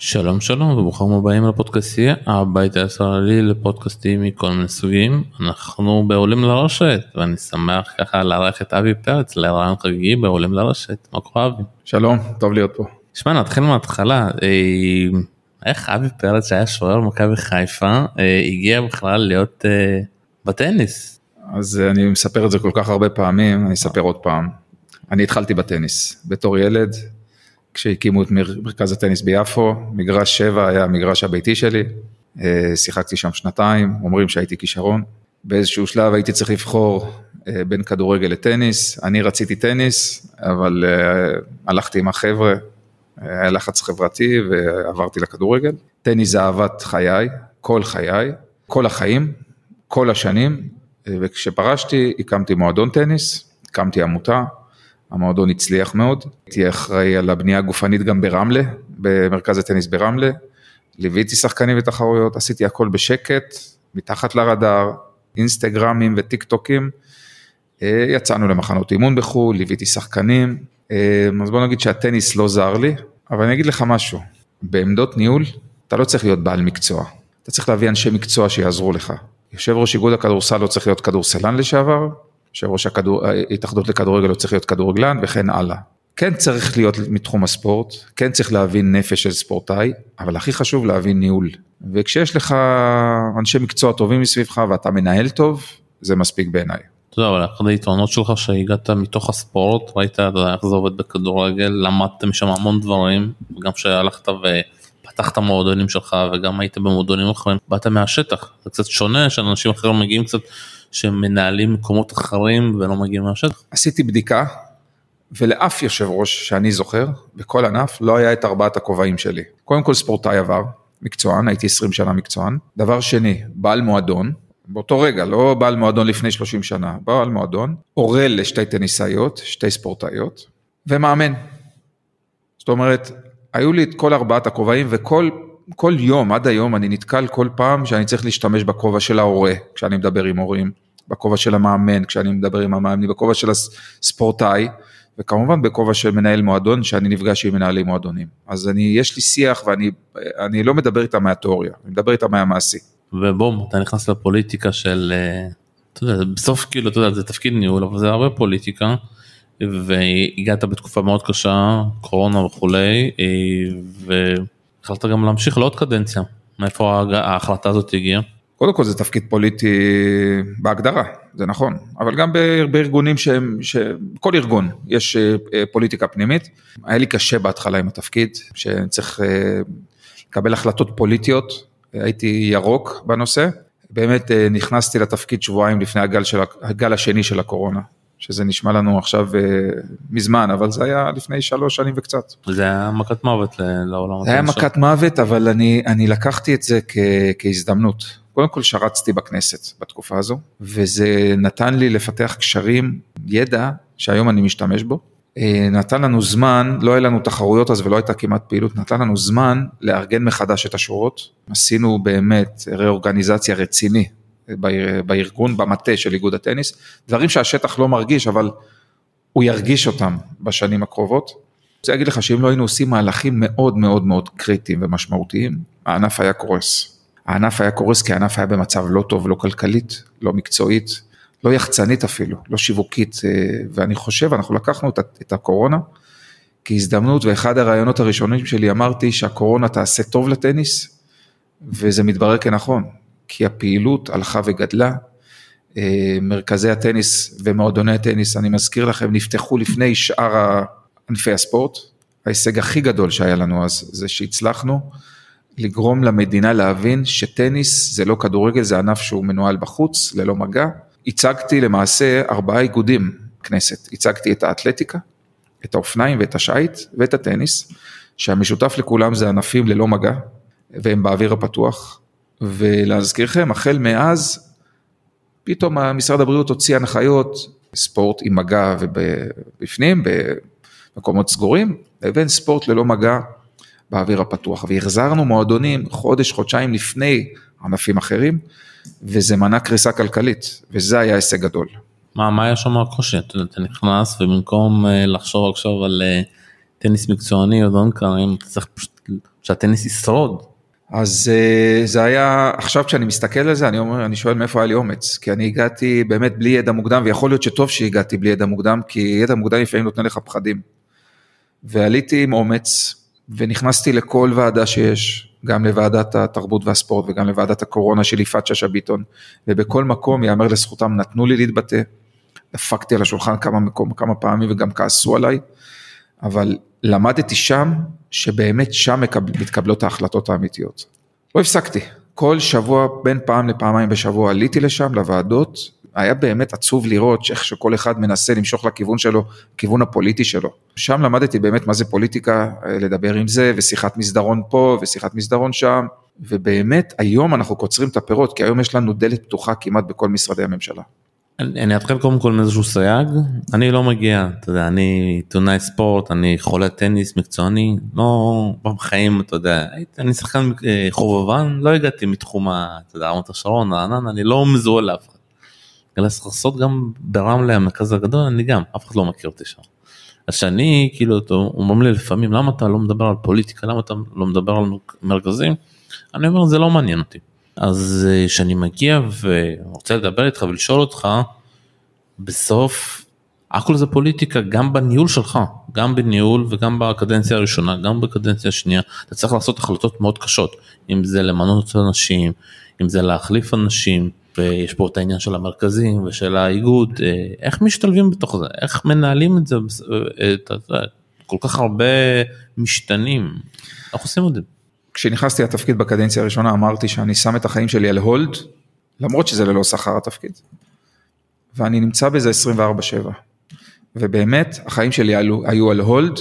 שלום שלום וברוכים הבאים לפודקאסטייה, הבית הישראלי לפודקאסטים מכל מיני סוגים. אנחנו בעולים לרשת ואני שמח ככה לארח את אבי פרץ לרעיון חגיגי בעולים לרשת. מה קורה אבי? שלום, טוב להיות פה. שמע נתחיל מההתחלה. אה, איך אבי פרץ שהיה שוער מכבי חיפה אה, הגיע בכלל להיות אה, בטניס? אז אני מספר את זה כל כך הרבה פעמים, אני אספר עוד פעם. אני התחלתי בטניס בתור ילד, כשהקימו את מרכז הטניס ביפו, מגרש 7 היה המגרש הביתי שלי, אה, שיחקתי שם שנתיים, אומרים שהייתי כישרון. באיזשהו שלב הייתי צריך לבחור אה, בין כדורגל לטניס, אני רציתי טניס, אבל אה, הלכתי עם החבר'ה, היה לחץ חברתי ועברתי לכדורגל. טניס זה אהבת חיי, כל חיי, כל החיים, כל השנים, וכשפרשתי הקמתי מועדון טניס, הקמתי עמותה, המועדון הצליח מאוד, הייתי אחראי על הבנייה הגופנית גם ברמלה, במרכז הטניס ברמלה, ליוויתי שחקנים ותחרויות, עשיתי הכל בשקט, מתחת לרדאר, אינסטגרמים וטיק טוקים, אה, יצאנו למחנות אימון בחו"ל, ליוויתי שחקנים, אה, אז בוא נגיד שהטניס לא זר לי, אבל אני אגיד לך משהו, בעמדות ניהול אתה לא צריך להיות בעל מקצוע, אתה צריך להביא אנשי מקצוע שיעזרו לך. יושב ראש איגוד הכדורסל לא צריך להיות כדורסלן לשעבר, יושב ראש ההתאחדות לכדורגל לא צריך להיות כדורגלן וכן הלאה. כן צריך להיות מתחום הספורט, כן צריך להבין נפש של ספורטאי, אבל הכי חשוב להבין ניהול. וכשיש לך אנשי מקצוע טובים מסביבך ואתה מנהל טוב, זה מספיק בעיניי. אתה יודע, אבל אחד היתרונות שלך שהגעת מתוך הספורט, ראית איך זה עובד בכדורגל, למדתם שם המון דברים, גם שהלכת ופתחת מועדונים שלך וגם היית במועדונים אחרים, באת מהשטח, זה קצת שונה שאנשים אחרים מגיעים קצת שמנהלים מקומות אחרים ולא מגיעים מהשטח? עשיתי בדיקה, ולאף יושב ראש שאני זוכר, בכל ענף, לא היה את ארבעת הכובעים שלי. קודם כל ספורטאי עבר, מקצוען, הייתי 20 שנה מקצוען. דבר שני, בעל מועדון, באותו רגע, לא בעל מועדון לפני 30 שנה, בעל מועדון, הורה לשתי טניסאיות, שתי ספורטאיות, ומאמן. זאת אומרת, היו לי את כל ארבעת הכובעים וכל כל יום, עד היום, אני נתקל כל פעם שאני צריך להשתמש בכובע של ההורה, כשאני מדבר עם הורים, בכובע של המאמן, כשאני מדבר עם המאמנים, בכובע של הספורטאי, וכמובן בכובע של מנהל מועדון, שאני נפגש עם מנהלי מועדונים. אז אני, יש לי שיח ואני לא מדבר איתם מהתיאוריה, אני מדבר איתם מהמעשי. ובום, אתה נכנס לפוליטיקה של, אה, אתה יודע, בסוף כאילו, אתה יודע, זה תפקיד ניהול, אבל זה הרבה פוליטיקה. והגעת בתקופה מאוד קשה, קורונה וכולי, אה, ו... החלטת גם להמשיך לעוד קדנציה, מאיפה ההחלטה הזאת הגיעה? קודם כל זה תפקיד פוליטי בהגדרה, זה נכון, אבל גם בארגונים שהם, כל ארגון יש אה, פוליטיקה פנימית. היה לי קשה בהתחלה עם התפקיד, שאני צריך אה, לקבל החלטות פוליטיות, הייתי ירוק בנושא, באמת אה, נכנסתי לתפקיד שבועיים לפני הגל, של, הגל השני של הקורונה. שזה נשמע לנו עכשיו מזמן, אבל זה היה לפני שלוש שנים וקצת. זה היה מכת מוות לעולם. זה היה מכת מוות, אבל אני, אני לקחתי את זה כ, כהזדמנות. קודם כל שרצתי בכנסת בתקופה הזו, וזה נתן לי לפתח קשרים, ידע, שהיום אני משתמש בו. אה, נתן לנו זמן, לא היה לנו תחרויות אז ולא הייתה כמעט פעילות, נתן לנו זמן לארגן מחדש את השורות. עשינו באמת ריאורגניזציה רציני בארגון, במטה של איגוד הטניס, דברים שהשטח לא מרגיש, אבל הוא ירגיש אותם בשנים הקרובות. אני רוצה להגיד לך שאם לא היינו עושים מהלכים מאוד מאוד מאוד קריטיים ומשמעותיים, הענף היה קורס. הענף היה קורס כי הענף היה במצב לא טוב, לא כלכלית, לא מקצועית, לא יחצנית אפילו, לא שיווקית, אה, ואני חושב, אנחנו לקחנו את הקורונה כהזדמנות, ואחד הרעיונות הראשונים שלי אמרתי שהקורונה תעשה טוב לטניס, וזה מתברר כנכון. כי הפעילות הלכה וגדלה. אה, מרכזי הטניס ומועדוני הטניס, אני מזכיר לכם, נפתחו לפני שאר ענפי הספורט. ההישג הכי גדול שהיה לנו אז, זה שהצלחנו לגרום למדינה להבין שטניס זה לא כדורגל, זה ענף שהוא מנוהל בחוץ, ללא מגע. הצגתי למעשה ארבעה איגודים כנסת, הצגתי את האתלטיקה, את האופניים ואת השייט ואת הטניס, שהמשותף לכולם זה ענפים ללא מגע, והם באוויר הפתוח, ולהזכירכם, החל מאז, פתאום משרד הבריאות הוציא הנחיות, ספורט עם מגע ובפנים, במקומות סגורים, לבין ספורט ללא מגע באוויר הפתוח. והחזרנו מועדונים חודש, חודשיים לפני ענפים אחרים, וזה מנע קריסה כלכלית, וזה היה הישג גדול. מה, מה היה שם הקושי? אתה, אתה נכנס ובמקום uh, לחשוב עכשיו על uh, טניס מקצועני או דברים כאלה, אתה צריך פשוט שהטניס ישרוד. אז אה, זה היה, עכשיו כשאני מסתכל על זה, אני אומר, אני שואל מאיפה היה לי אומץ, כי אני הגעתי באמת בלי ידע מוקדם, ויכול להיות שטוב שהגעתי בלי ידע מוקדם, כי ידע מוקדם לפעמים נותן לך פחדים. ועליתי עם אומץ, ונכנסתי לכל ועדה שיש, גם לוועדת התרבות והספורט וגם לוועדת הקורונה של יפעת שאשא ביטון, ובכל מקום, יאמר לזכותם, נתנו לי להתבטא, דפקתי על השולחן כמה, מקום, כמה פעמים וגם כעסו עליי, אבל למדתי שם, שבאמת שם מתקבלות ההחלטות האמיתיות. לא הפסקתי, כל שבוע, בין פעם לפעמיים בשבוע עליתי לשם, לוועדות, היה באמת עצוב לראות איך שכל אחד מנסה למשוך לכיוון שלו, כיוון הפוליטי שלו. שם למדתי באמת מה זה פוליטיקה, לדבר עם זה, ושיחת מסדרון פה, ושיחת מסדרון שם, ובאמת היום אנחנו קוצרים את הפירות, כי היום יש לנו דלת פתוחה כמעט בכל משרדי הממשלה. אני, אתחיל קודם כל מאיזשהו סייג, אני לא מגיע, אתה יודע, אני עיתונאי ספורט, אני חולה טניס מקצועני, לא בחיים, אתה יודע, אני שחקן אה, חובבן, לא הגעתי מתחום, אתה יודע, רמת השרון, רענן, אני לא מזוהה לאף אחד. לעשות גם ברמלה המרכז הגדול, אני גם, אף אחד לא מכיר אותי שם. אז שאני, כאילו, אומרים לי לפעמים, למה אתה לא מדבר על פוליטיקה, למה אתה לא מדבר על מרכזים? אני אומר, זה לא מעניין אותי. אז אה, כשאני מגיע ורוצה לדבר איתך ולשאול אותך, בסוף הכל זה פוליטיקה גם בניהול שלך, גם בניהול וגם בקדנציה הראשונה, גם בקדנציה השנייה, אתה צריך לעשות החלטות מאוד קשות, אם זה למנות אנשים, אם זה להחליף אנשים, ויש פה את העניין של המרכזים ושל האיגוד, אה, איך משתלבים בתוך זה, איך מנהלים את זה, אה, את, את, כל כך הרבה משתנים, איך עושים את זה? כשנכנסתי לתפקיד בקדנציה הראשונה אמרתי שאני שם את החיים שלי על הולד, למרות שזה ללא שכר התפקיד. ואני נמצא בזה 24/7. ובאמת, החיים שלי היו, היו על הולד,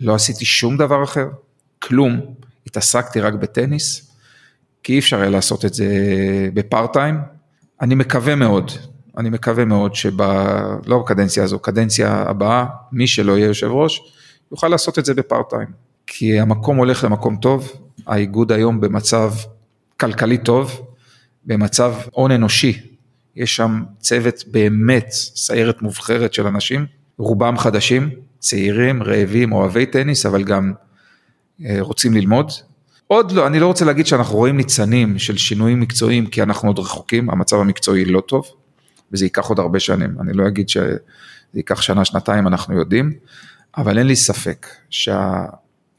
לא עשיתי שום דבר אחר, כלום, התעסקתי רק בטניס, כי אי אפשר היה לעשות את זה בפארט טיים. אני מקווה מאוד, אני מקווה מאוד שב... לא בקדנציה הזו, קדנציה הבאה, מי שלא יהיה יושב ראש, יוכל לעשות את זה בפארט טיים. כי המקום הולך למקום טוב, האיגוד היום במצב כלכלי טוב, במצב הון אנושי. יש שם צוות באמת, סיירת מובחרת של אנשים, רובם חדשים, צעירים, רעבים, אוהבי טניס, אבל גם אה, רוצים ללמוד. עוד לא, אני לא רוצה להגיד שאנחנו רואים ניצנים של שינויים מקצועיים, כי אנחנו עוד רחוקים, המצב המקצועי לא טוב, וזה ייקח עוד הרבה שנים. אני לא אגיד שזה ייקח שנה, שנתיים, אנחנו יודעים, אבל אין לי ספק שה...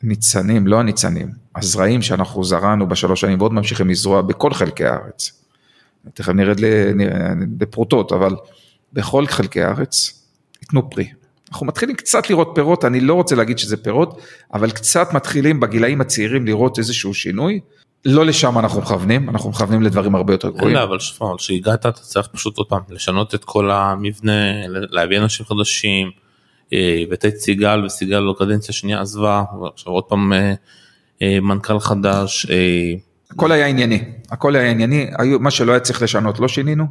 ניצנים, לא הניצנים, הזרעים שאנחנו זרענו בשלוש שנים ועוד ממשיכים לזרוע בכל חלקי הארץ. תכף נרד לפרוטות, אבל בכל חלקי הארץ ייתנו פרי. אנחנו מתחילים קצת לראות פירות, אני לא רוצה להגיד שזה פירות, אבל קצת מתחילים בגילאים הצעירים לראות איזשהו שינוי. לא לשם אנחנו מכוונים, אנחנו מכוונים לדברים הרבה יותר גבוהים. לא, אבל כשהגעת אתה צריך פשוט עוד פעם לשנות את כל המבנה, להביא אנשים חדשים. הבאת סיגל וסיגל בקדנציה שנייה עזבה ועכשיו עוד פעם אה, אה, מנכ"ל חדש. אה. הכל היה ענייני, הכל היה ענייני, מה שלא היה צריך לשנות לא שינינו,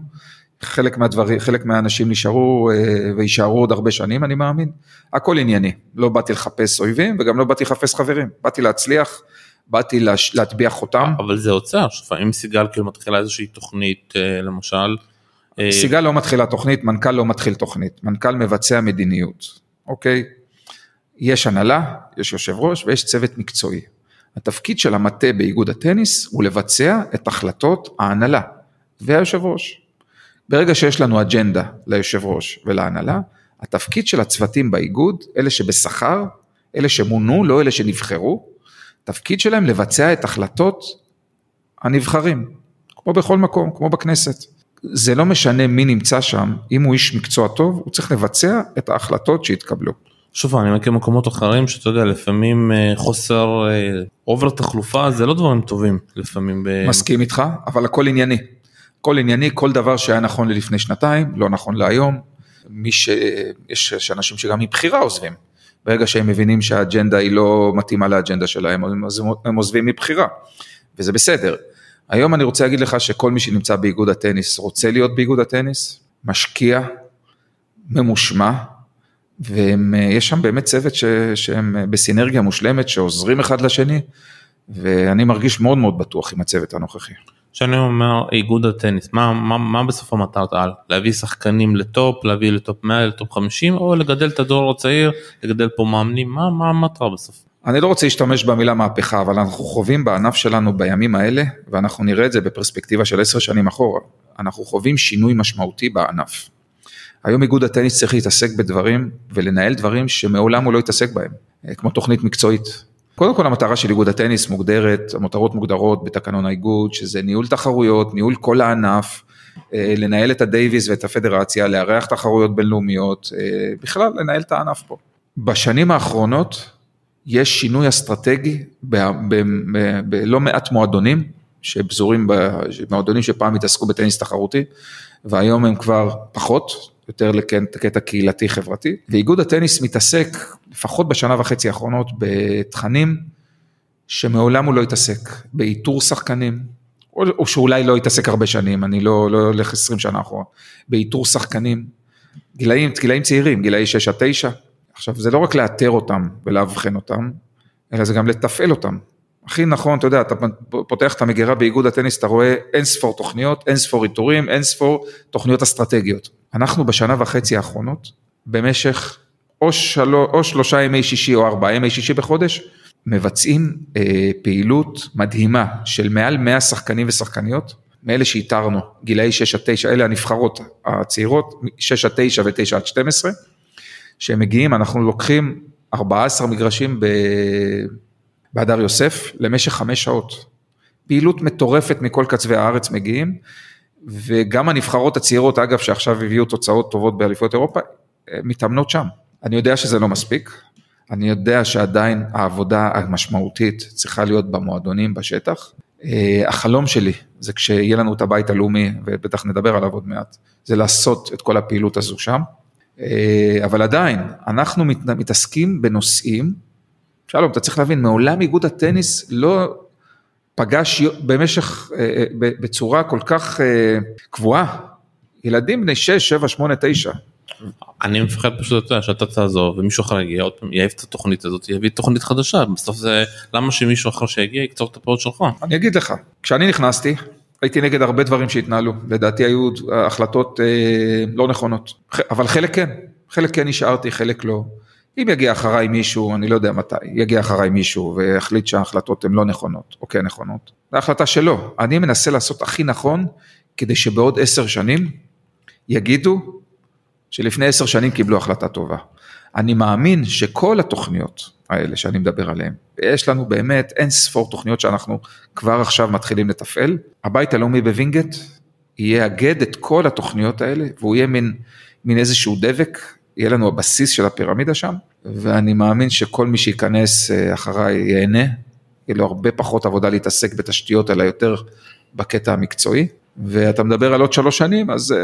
חלק מהדברים, חלק מהאנשים נשארו ויישארו עוד הרבה שנים אני מאמין, הכל ענייני, לא באתי לחפש אויבים וגם לא באתי לחפש חברים, באתי להצליח, באתי להטביע חותם. אבל זה עוצר, לפעמים סיגל כאילו מתחילה איזושהי תוכנית למשל. סיגל לא מתחילה תוכנית, מנכ"ל לא מתחיל תוכנית, מנכ"ל מבצע מדיניות. אוקיי? יש הנהלה, יש יושב ראש ויש צוות מקצועי. התפקיד של המטה באיגוד הטניס הוא לבצע את החלטות ההנהלה והיושב ראש. ברגע שיש לנו אג'נדה ליושב ראש ולהנהלה, התפקיד של הצוותים באיגוד, אלה שבשכר, אלה שמונו, לא אלה שנבחרו, תפקיד שלהם לבצע את החלטות הנבחרים, כמו בכל מקום, כמו בכנסת. זה לא משנה מי נמצא שם, אם הוא איש מקצוע טוב, הוא צריך לבצע את ההחלטות שהתקבלו. שוב, אני מכיר מקומות אחרים שאתה יודע, לפעמים אה, חוסר אובר אה, תחלופה זה לא דברים טובים, לפעמים. ב... מסכים איתך, אבל הכל ענייני. הכל ענייני, כל דבר שהיה נכון ללפני שנתיים, לא נכון להיום. מי ש... יש אנשים שגם מבחירה עוזבים. ברגע שהם מבינים שהאג'נדה היא לא מתאימה לאג'נדה שלהם, אז הם עוזבים מבחירה, וזה בסדר. היום אני רוצה להגיד לך שכל מי שנמצא באיגוד הטניס רוצה להיות באיגוד הטניס, משקיע, ממושמע, ויש שם באמת צוות ש, שהם בסינרגיה מושלמת, שעוזרים אחד לשני, ואני מרגיש מאוד מאוד בטוח עם הצוות הנוכחי. כשאני אומר איגוד הטניס, מה, מה, מה בסוף המטרת על? להביא שחקנים לטופ, להביא לטופ 100, לטופ 50, או לגדל את הדור הצעיר, לגדל פה מאמנים, מה, מה המטרה בסוף? אני לא רוצה להשתמש במילה מהפכה, אבל אנחנו חווים בענף שלנו בימים האלה, ואנחנו נראה את זה בפרספקטיבה של עשר שנים אחורה, אנחנו חווים שינוי משמעותי בענף. היום איגוד הטניס צריך להתעסק בדברים ולנהל דברים שמעולם הוא לא התעסק בהם, כמו תוכנית מקצועית. קודם כל המטרה של איגוד הטניס מוגדרת, המטרות מוגדרות בתקנון האיגוד, שזה ניהול תחרויות, ניהול כל הענף, אה, לנהל את הדייוויס ואת הפדרציה, לארח תחרויות בינלאומיות, אה, בכלל לנהל את הענף פה. בשנים האחרונות יש שינוי אסטרטגי בלא מעט מועדונים, שפזורים במועדונים שפעם התעסקו בטניס תחרותי, והיום הם כבר פחות, יותר לקטע קהילתי חברתי, ואיגוד הטניס מתעסק, לפחות בשנה וחצי האחרונות, בתכנים שמעולם הוא לא התעסק, באיתור שחקנים, או, או שאולי לא התעסק הרבה שנים, אני לא, לא הולך 20 שנה אחורה, באיתור שחקנים, גילאים, גילאים צעירים, גילאי 6 עד 9, עכשיו זה לא רק לאתר אותם ולאבחן אותם, אלא זה גם לתפעל אותם. הכי נכון, אתה יודע, אתה פותח את המגירה באיגוד הטניס, אתה רואה אין ספור תוכניות, אין ספור איתורים, אין ספור תוכניות אסטרטגיות. אנחנו בשנה וחצי האחרונות, במשך או, שלו, או שלושה ימי שישי או ארבעה ימי שישי בחודש, מבצעים אה, פעילות מדהימה של מעל 100 שחקנים ושחקניות, מאלה שאיתרנו, גילאי 6 עד 9, אלה הנבחרות הצעירות, 6 עד 9 ו-9 עד 12, שהם מגיעים, אנחנו לוקחים 14 מגרשים בהדר יוסף למשך חמש שעות. פעילות מטורפת מכל קצווי הארץ מגיעים, וגם הנבחרות הצעירות, אגב, שעכשיו הביאו תוצאות טובות באליפויות אירופה, מתאמנות שם. אני יודע שזה לא מספיק, אני יודע שעדיין העבודה המשמעותית צריכה להיות במועדונים, בשטח. אה, החלום שלי זה כשיהיה לנו את הבית הלאומי, ובטח נדבר עליו עוד מעט, זה לעשות את כל הפעילות הזו שם. אה, אבל עדיין, אנחנו מתעסקים בנושאים, שלום, אתה צריך להבין, מעולם איגוד הטניס לא פגש במשך, אה, אה, בצורה כל כך קבועה, ילדים בני 6, 7, 8, 9. אני מפחד פשוט אתה שאתה תעזוב ומישהו אחר יגיע עוד פעם יעיף את התוכנית הזאת יביא תוכנית חדשה בסוף זה למה שמישהו אחר שיגיע יקצור את הפעולות שלך. אני אגיד לך כשאני נכנסתי הייתי נגד הרבה דברים שהתנהלו, לדעתי היו החלטות אה, לא נכונות, אבל חלק כן, חלק כן נשארתי, חלק לא. אם יגיע אחריי מישהו, אני לא יודע מתי, יגיע אחריי מישהו ויחליט שההחלטות הן לא נכונות או כן נכונות, זו החלטה שלו. אני מנסה לעשות הכי נכון כדי שבעוד עשר שנים יגידו שלפני עשר שנים קיבלו החלטה טובה. אני מאמין שכל התוכניות האלה שאני מדבר עליהן, יש לנו באמת אין ספור תוכניות שאנחנו כבר עכשיו מתחילים לתפעל. הבית הלאומי בווינגייט יאגד את כל התוכניות האלה והוא יהיה מין, מין איזשהו דבק, יהיה לנו הבסיס של הפירמידה שם, ואני מאמין שכל מי שייכנס אה, אחריי ייהנה, יהיה לו הרבה פחות עבודה להתעסק בתשתיות, אלא יותר בקטע המקצועי. ואתה מדבר על עוד שלוש שנים, אז אה,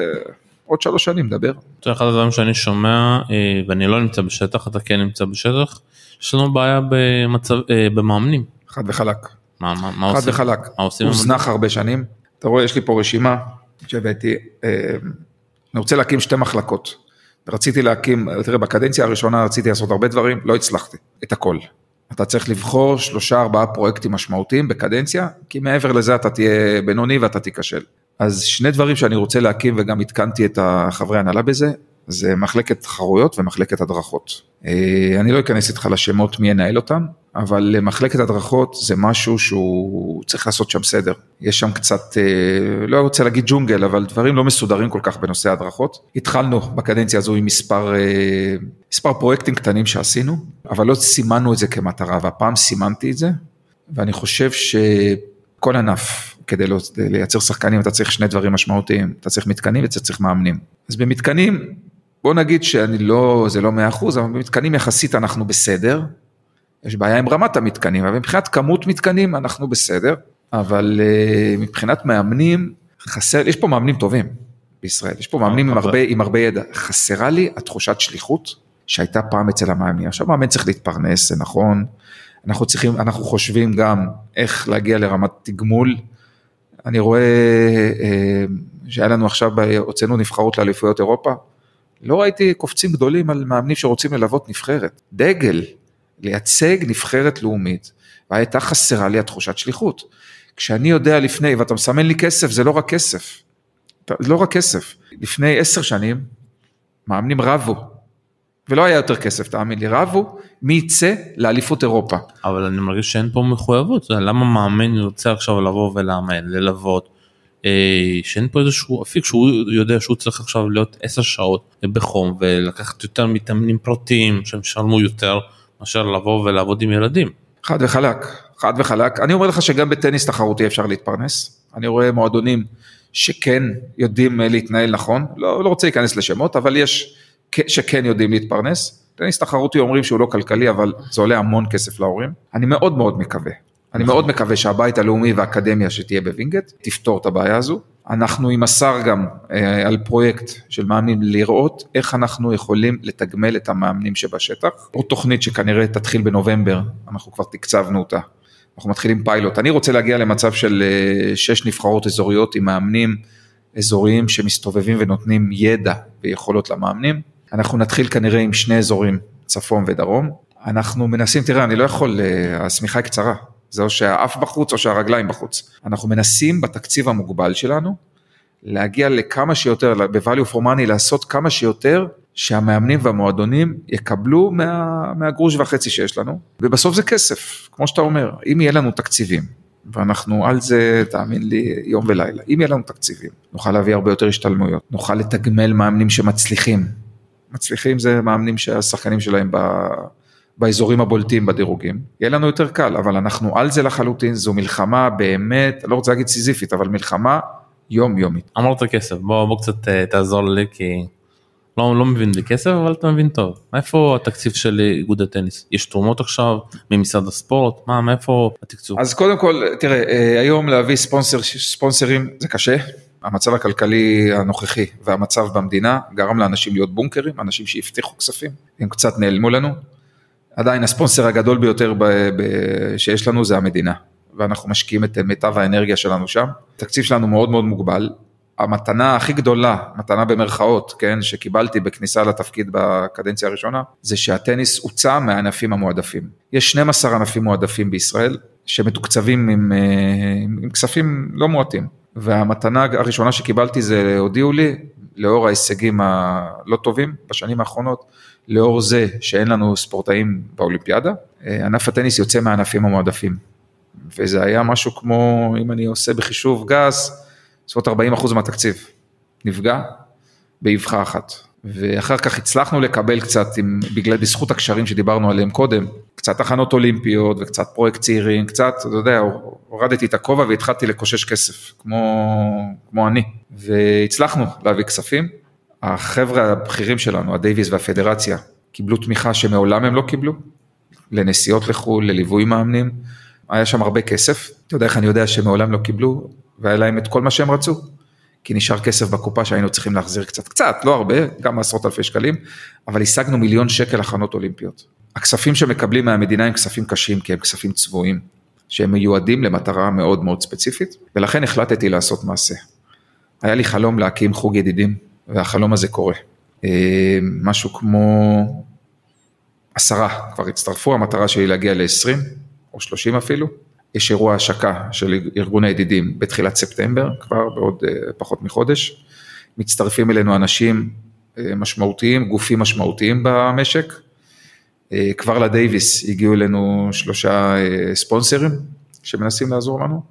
עוד שלוש שנים, דבר. זה אחד הדברים שאני שומע, אה, ואני לא נמצא בשטח, אתה כן נמצא בשטח, יש לנו בעיה במצב, במאמנים. חד וחלק. מה, מה, מה חד עושים? וחלק. מה עושים? הוזנח הרבה שנים. אתה רואה, יש לי פה רשימה שהבאתי, אני רוצה להקים שתי מחלקות. רציתי להקים, תראה, בקדנציה הראשונה רציתי לעשות הרבה דברים, לא הצלחתי, את הכל. אתה צריך לבחור שלושה ארבעה פרויקטים משמעותיים בקדנציה, כי מעבר לזה אתה תהיה בינוני ואתה תיכשל. אז שני דברים שאני רוצה להקים וגם עדכנתי את החברי הנהלה בזה, זה מחלקת תחרויות ומחלקת הדרכות. אה, אני לא אכנס איתך לשמות מי ינהל אותם, אבל מחלקת הדרכות זה משהו שהוא צריך לעשות שם סדר. יש שם קצת, אה, לא רוצה להגיד ג'ונגל, אבל דברים לא מסודרים כל כך בנושא הדרכות. התחלנו בקדנציה הזו עם מספר, אה, מספר פרויקטים קטנים שעשינו, אבל לא סימנו את זה כמטרה, והפעם סימנתי את זה, ואני חושב שכל ענף, כדי לא, לייצר שחקנים אתה צריך שני דברים משמעותיים, אתה צריך מתקנים ואתה צריך מאמנים. אז במתקנים, בוא נגיד שאני לא, זה לא מאה אחוז, אבל במתקנים יחסית אנחנו בסדר. יש בעיה עם רמת המתקנים, אבל מבחינת כמות מתקנים אנחנו בסדר, אבל uh, מבחינת מאמנים, חסר, יש פה מאמנים טובים בישראל, יש פה מאמנים עם הרבה, עם הרבה ידע. חסרה לי התחושת שליחות שהייתה פעם אצל המאמנים. עכשיו מאמן צריך להתפרנס, זה נכון. אנחנו צריכים, אנחנו חושבים גם איך להגיע לרמת תגמול. אני רואה אה, שהיה לנו עכשיו, הוצאנו נבחרות לאליפויות אירופה, לא ראיתי קופצים גדולים על מאמנים שרוצים ללוות נבחרת. דגל, לייצג נבחרת לאומית, והייתה חסרה לי התחושת שליחות. כשאני יודע לפני, ואתה מסמן לי כסף, זה לא רק כסף. לא רק כסף. לפני עשר שנים, מאמנים רבו ולא היה יותר כסף, תאמין לי, רבו מי יצא לאליפות אירופה. אבל אני מרגיש שאין פה מחויבות, למה מאמן ירצה עכשיו לבוא ולאמן, ללוות, אה, שאין פה איזשהו אפיק שהוא יודע שהוא צריך עכשיו להיות 10 שעות בחום ולקחת יותר מתאמנים פרטיים שהם שלמו יותר מאשר לבוא ולעבוד עם ילדים. חד וחלק, חד וחלק. אני אומר לך שגם בטניס תחרותי אפשר להתפרנס. אני רואה מועדונים שכן יודעים להתנהל נכון, לא, לא רוצה להיכנס לשמות, אבל יש שכן יודעים להתפרנס. טניס תחרותי אומרים שהוא לא כלכלי, אבל זה עולה המון כסף להורים. אני מאוד מאוד מקווה. אני מאוד מקווה שהבית הלאומי והאקדמיה שתהיה בווינגייט תפתור את הבעיה הזו. אנחנו עם השר גם אה, על פרויקט של מאמנים לראות איך אנחנו יכולים לתגמל את המאמנים שבשטח. עוד תוכנית שכנראה תתחיל בנובמבר, אנחנו כבר תקצבנו אותה. אנחנו מתחילים פיילוט. אני רוצה להגיע למצב של אה, שש נבחרות אזוריות עם מאמנים אזוריים שמסתובבים ונותנים ידע ויכולות למאמנים. אנחנו נתחיל כנראה עם שני אזורים, צפון ודרום. אנחנו מנסים, תראה, אני לא יכול, אה, השמיכה היא קצרה. זה או שהאף בחוץ או שהרגליים בחוץ. אנחנו מנסים בתקציב המוגבל שלנו להגיע לכמה שיותר, ב-value for money לעשות כמה שיותר שהמאמנים והמועדונים יקבלו מה, מהגרוש וחצי שיש לנו, ובסוף זה כסף, כמו שאתה אומר, אם יהיה לנו תקציבים, ואנחנו על זה, תאמין לי, יום ולילה, אם יהיה לנו תקציבים, נוכל להביא הרבה יותר השתלמויות, נוכל לתגמל מאמנים שמצליחים, מצליחים זה מאמנים שהשחקנים שלהם ב... באזורים הבולטים בדירוגים, יהיה לנו יותר קל, אבל אנחנו על זה לחלוטין, זו מלחמה באמת, לא רוצה להגיד סיזיפית, אבל מלחמה יומיומית. אמרת כסף, בוא, בוא קצת אה, תעזור לי, כי לא, לא מבין בכסף, אבל אתה מבין טוב. מאיפה התקציב של איגוד הטניס? יש תרומות עכשיו ממשרד הספורט? מה, מאיפה התקצוב? אז קודם כל, תראה, אה, היום להביא ספונסר, ספונסרים זה קשה. המצב הכלכלי הנוכחי והמצב במדינה גרם לאנשים להיות בונקרים, אנשים שהבטיחו כספים, הם קצת נעלמו לנו. עדיין הספונסר הגדול ביותר ב, ב, שיש לנו זה המדינה, ואנחנו משקיעים את מיטב האנרגיה שלנו שם. התקציב שלנו מאוד מאוד מוגבל. המתנה הכי גדולה, מתנה במרכאות, כן, שקיבלתי בכניסה לתפקיד בקדנציה הראשונה, זה שהטניס הוצא מהענפים המועדפים. יש 12 ענפים מועדפים בישראל, שמתוקצבים עם, אה, עם, עם כספים לא מועטים. והמתנה הראשונה שקיבלתי זה, הודיעו לי, לאור ההישגים הלא טובים בשנים האחרונות, לאור זה שאין לנו ספורטאים באולימפיאדה, אה, ענף הטניס יוצא מהענפים המועדפים. וזה היה משהו כמו, אם אני עושה בחישוב גס, בסביבות 40% מהתקציב. נפגע באבחה אחת. ואחר כך הצלחנו לקבל קצת, עם, בגלל, בזכות הקשרים שדיברנו עליהם קודם, קצת תחנות אולימפיות וקצת פרויקט צעירים, קצת, אתה יודע, הורדתי את הכובע והתחלתי לקושש כסף, כמו, כמו אני. והצלחנו להביא כספים. החבר'ה הבכירים שלנו, הדייוויס והפדרציה, קיבלו תמיכה שמעולם הם לא קיבלו, לנסיעות לחו"ל, לליווי מאמנים, היה שם הרבה כסף, אתה יודע איך אני יודע שמעולם לא קיבלו, והיה להם את כל מה שהם רצו, כי נשאר כסף בקופה שהיינו צריכים להחזיר קצת, קצת, לא הרבה, גם עשרות אלפי שקלים, אבל השגנו מיליון שקל הכנות אולימפיות. הכספים שמקבלים מהמדינה הם כספים קשים, כי הם כספים צבועים, שהם מיועדים למטרה מאוד מאוד ספציפית, ולכן החלטתי לעשות מעשה. היה לי חלום להקים חוג ידידים, והחלום הזה קורה. אה, משהו כמו עשרה כבר הצטרפו, המטרה שלי להגיע ל-20 או 30 אפילו. יש אירוע השקה של ארגון הידידים בתחילת ספטמבר, כבר בעוד אה, פחות מחודש. מצטרפים אלינו אנשים אה, משמעותיים, גופים משמעותיים במשק. כבר לדייוויס הגיעו אלינו שלושה ספונסרים שמנסים לעזור לנו.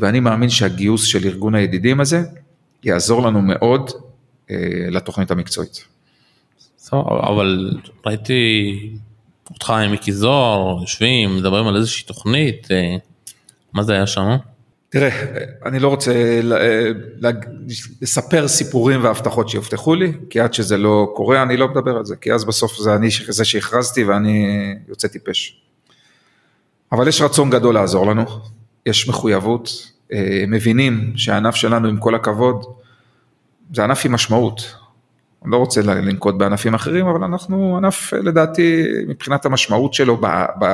ואני מאמין שהגיוס של ארגון הידידים הזה יעזור לנו מאוד אה, לתוכנית המקצועית. אבל ראיתי אותך עם מיקי זוהר, יושבים, מדברים על איזושהי תוכנית, אה, מה זה היה שם? תראה, אני לא רוצה לספר סיפורים והבטחות שיובטחו לי, כי עד שזה לא קורה אני לא מדבר על זה, כי אז בסוף זה אני זה שהכרזתי ואני יוצא טיפש. אבל יש רצון גדול לעזור לנו, יש מחויבות, אה, מבינים שהענף שלנו עם כל הכבוד, זה ענף עם משמעות. אני לא רוצה לנקוט בענפים אחרים, אבל אנחנו ענף לדעתי מבחינת המשמעות שלו ב, ב,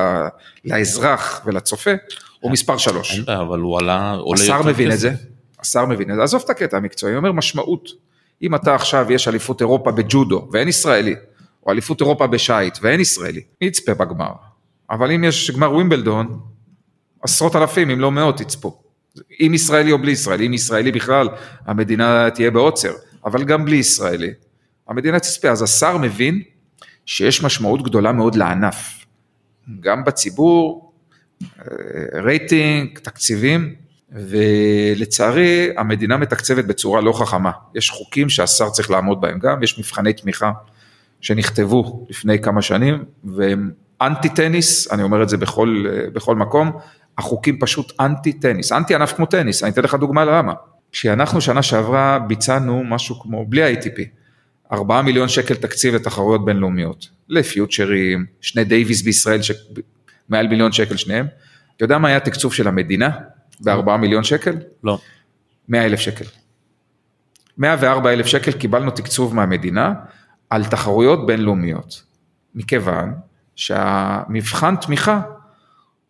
לאזרח ולצופה, הוא מספר שלוש. אין בעיה, אבל הוא עלה, עולה השר מבין את זה, השר מבין את זה, עזוב את הקטע המקצועי, הוא אומר משמעות. אם אתה עכשיו, יש אליפות אירופה בג'ודו ואין ישראלי, או אליפות אירופה בשייט ואין ישראלי, מי יצפה בגמר? אבל אם יש גמר ווימבלדון, עשרות אלפים אם לא מאות יצפו. עם ישראלי או בלי ישראלי, אם ישראלי בכלל, המדינה תהיה בעוצר, אבל גם בלי ישראלי. המדינה תצפה. אז השר מבין שיש משמעות גדולה מאוד לענף, גם בציבור, אה, רייטינג, תקציבים, ולצערי המדינה מתקצבת בצורה לא חכמה. יש חוקים שהשר צריך לעמוד בהם גם, יש מבחני תמיכה שנכתבו לפני כמה שנים, והם אנטי טניס, אני אומר את זה בכל, בכל מקום, החוקים פשוט אנטי טניס, אנטי ענף כמו טניס, אני אתן לך דוגמה למה. כשאנחנו שנה שעברה ביצענו משהו כמו, בלי ה-ATP, 4 מיליון שקל תקציב לתחרויות בינלאומיות, לפיוטשרים, שני דייוויס בישראל, ש... מעל מיליון שקל שניהם. אתה יודע מה היה התקצוב של המדינה ב-4 מיליון שקל? לא. 100 אלף שקל. 104 אלף שקל קיבלנו תקצוב מהמדינה על תחרויות בינלאומיות. מכיוון שהמבחן תמיכה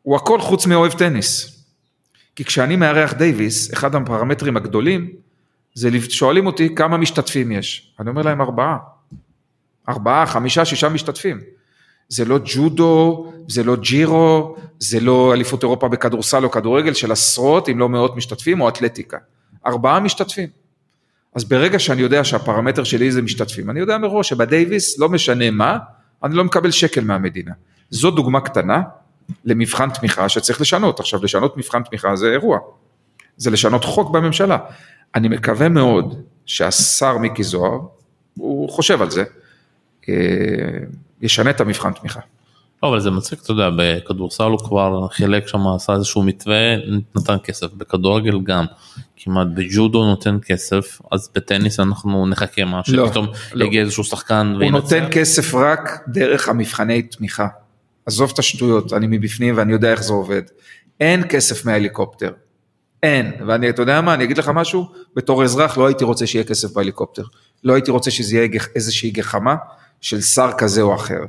הוא הכל חוץ מאוהב טניס. כי כשאני מארח דייוויס, אחד הפרמטרים הגדולים זה שואלים אותי כמה משתתפים יש. אני אומר להם ארבעה. ארבעה, חמישה, שישה משתתפים. זה לא ג'ודו, זה לא ג'ירו, זה לא אליפות אירופה בכדורסל או כדורגל של עשרות אם לא מאות משתתפים או אתלטיקה. ארבעה משתתפים. אז ברגע שאני יודע שהפרמטר שלי זה משתתפים, אני יודע מראש שבדייוויס לא משנה מה, אני לא מקבל שקל מהמדינה. זו דוגמה קטנה למבחן תמיכה שצריך לשנות. עכשיו לשנות מבחן תמיכה זה אירוע, זה לשנות חוק בממשלה. אני מקווה מאוד שהשר מיקי זוהר, הוא חושב על זה, אה, ישנה את המבחן תמיכה. לא, אבל זה מצחיק, אתה יודע, בכדורסל הוא כבר חילק שם, עשה איזשהו מתווה, נתן כסף, בכדורגל גם, כמעט בג'ודו נותן כסף, אז בטניס אנחנו נחכה מה, לא, שפתאום לא. יגיע איזשהו שחקן הוא נותן כסף רק דרך המבחני תמיכה. עזוב את השטויות, אני מבפנים ואני יודע איך זה עובד. אין כסף מההליקופטר. אין. ואני, אתה יודע מה, אני אגיד לך משהו, בתור אזרח לא הייתי רוצה שיהיה כסף בהליקופטר. לא הייתי רוצה שזה יהיה איזושהי גחמה של שר כזה או אחר.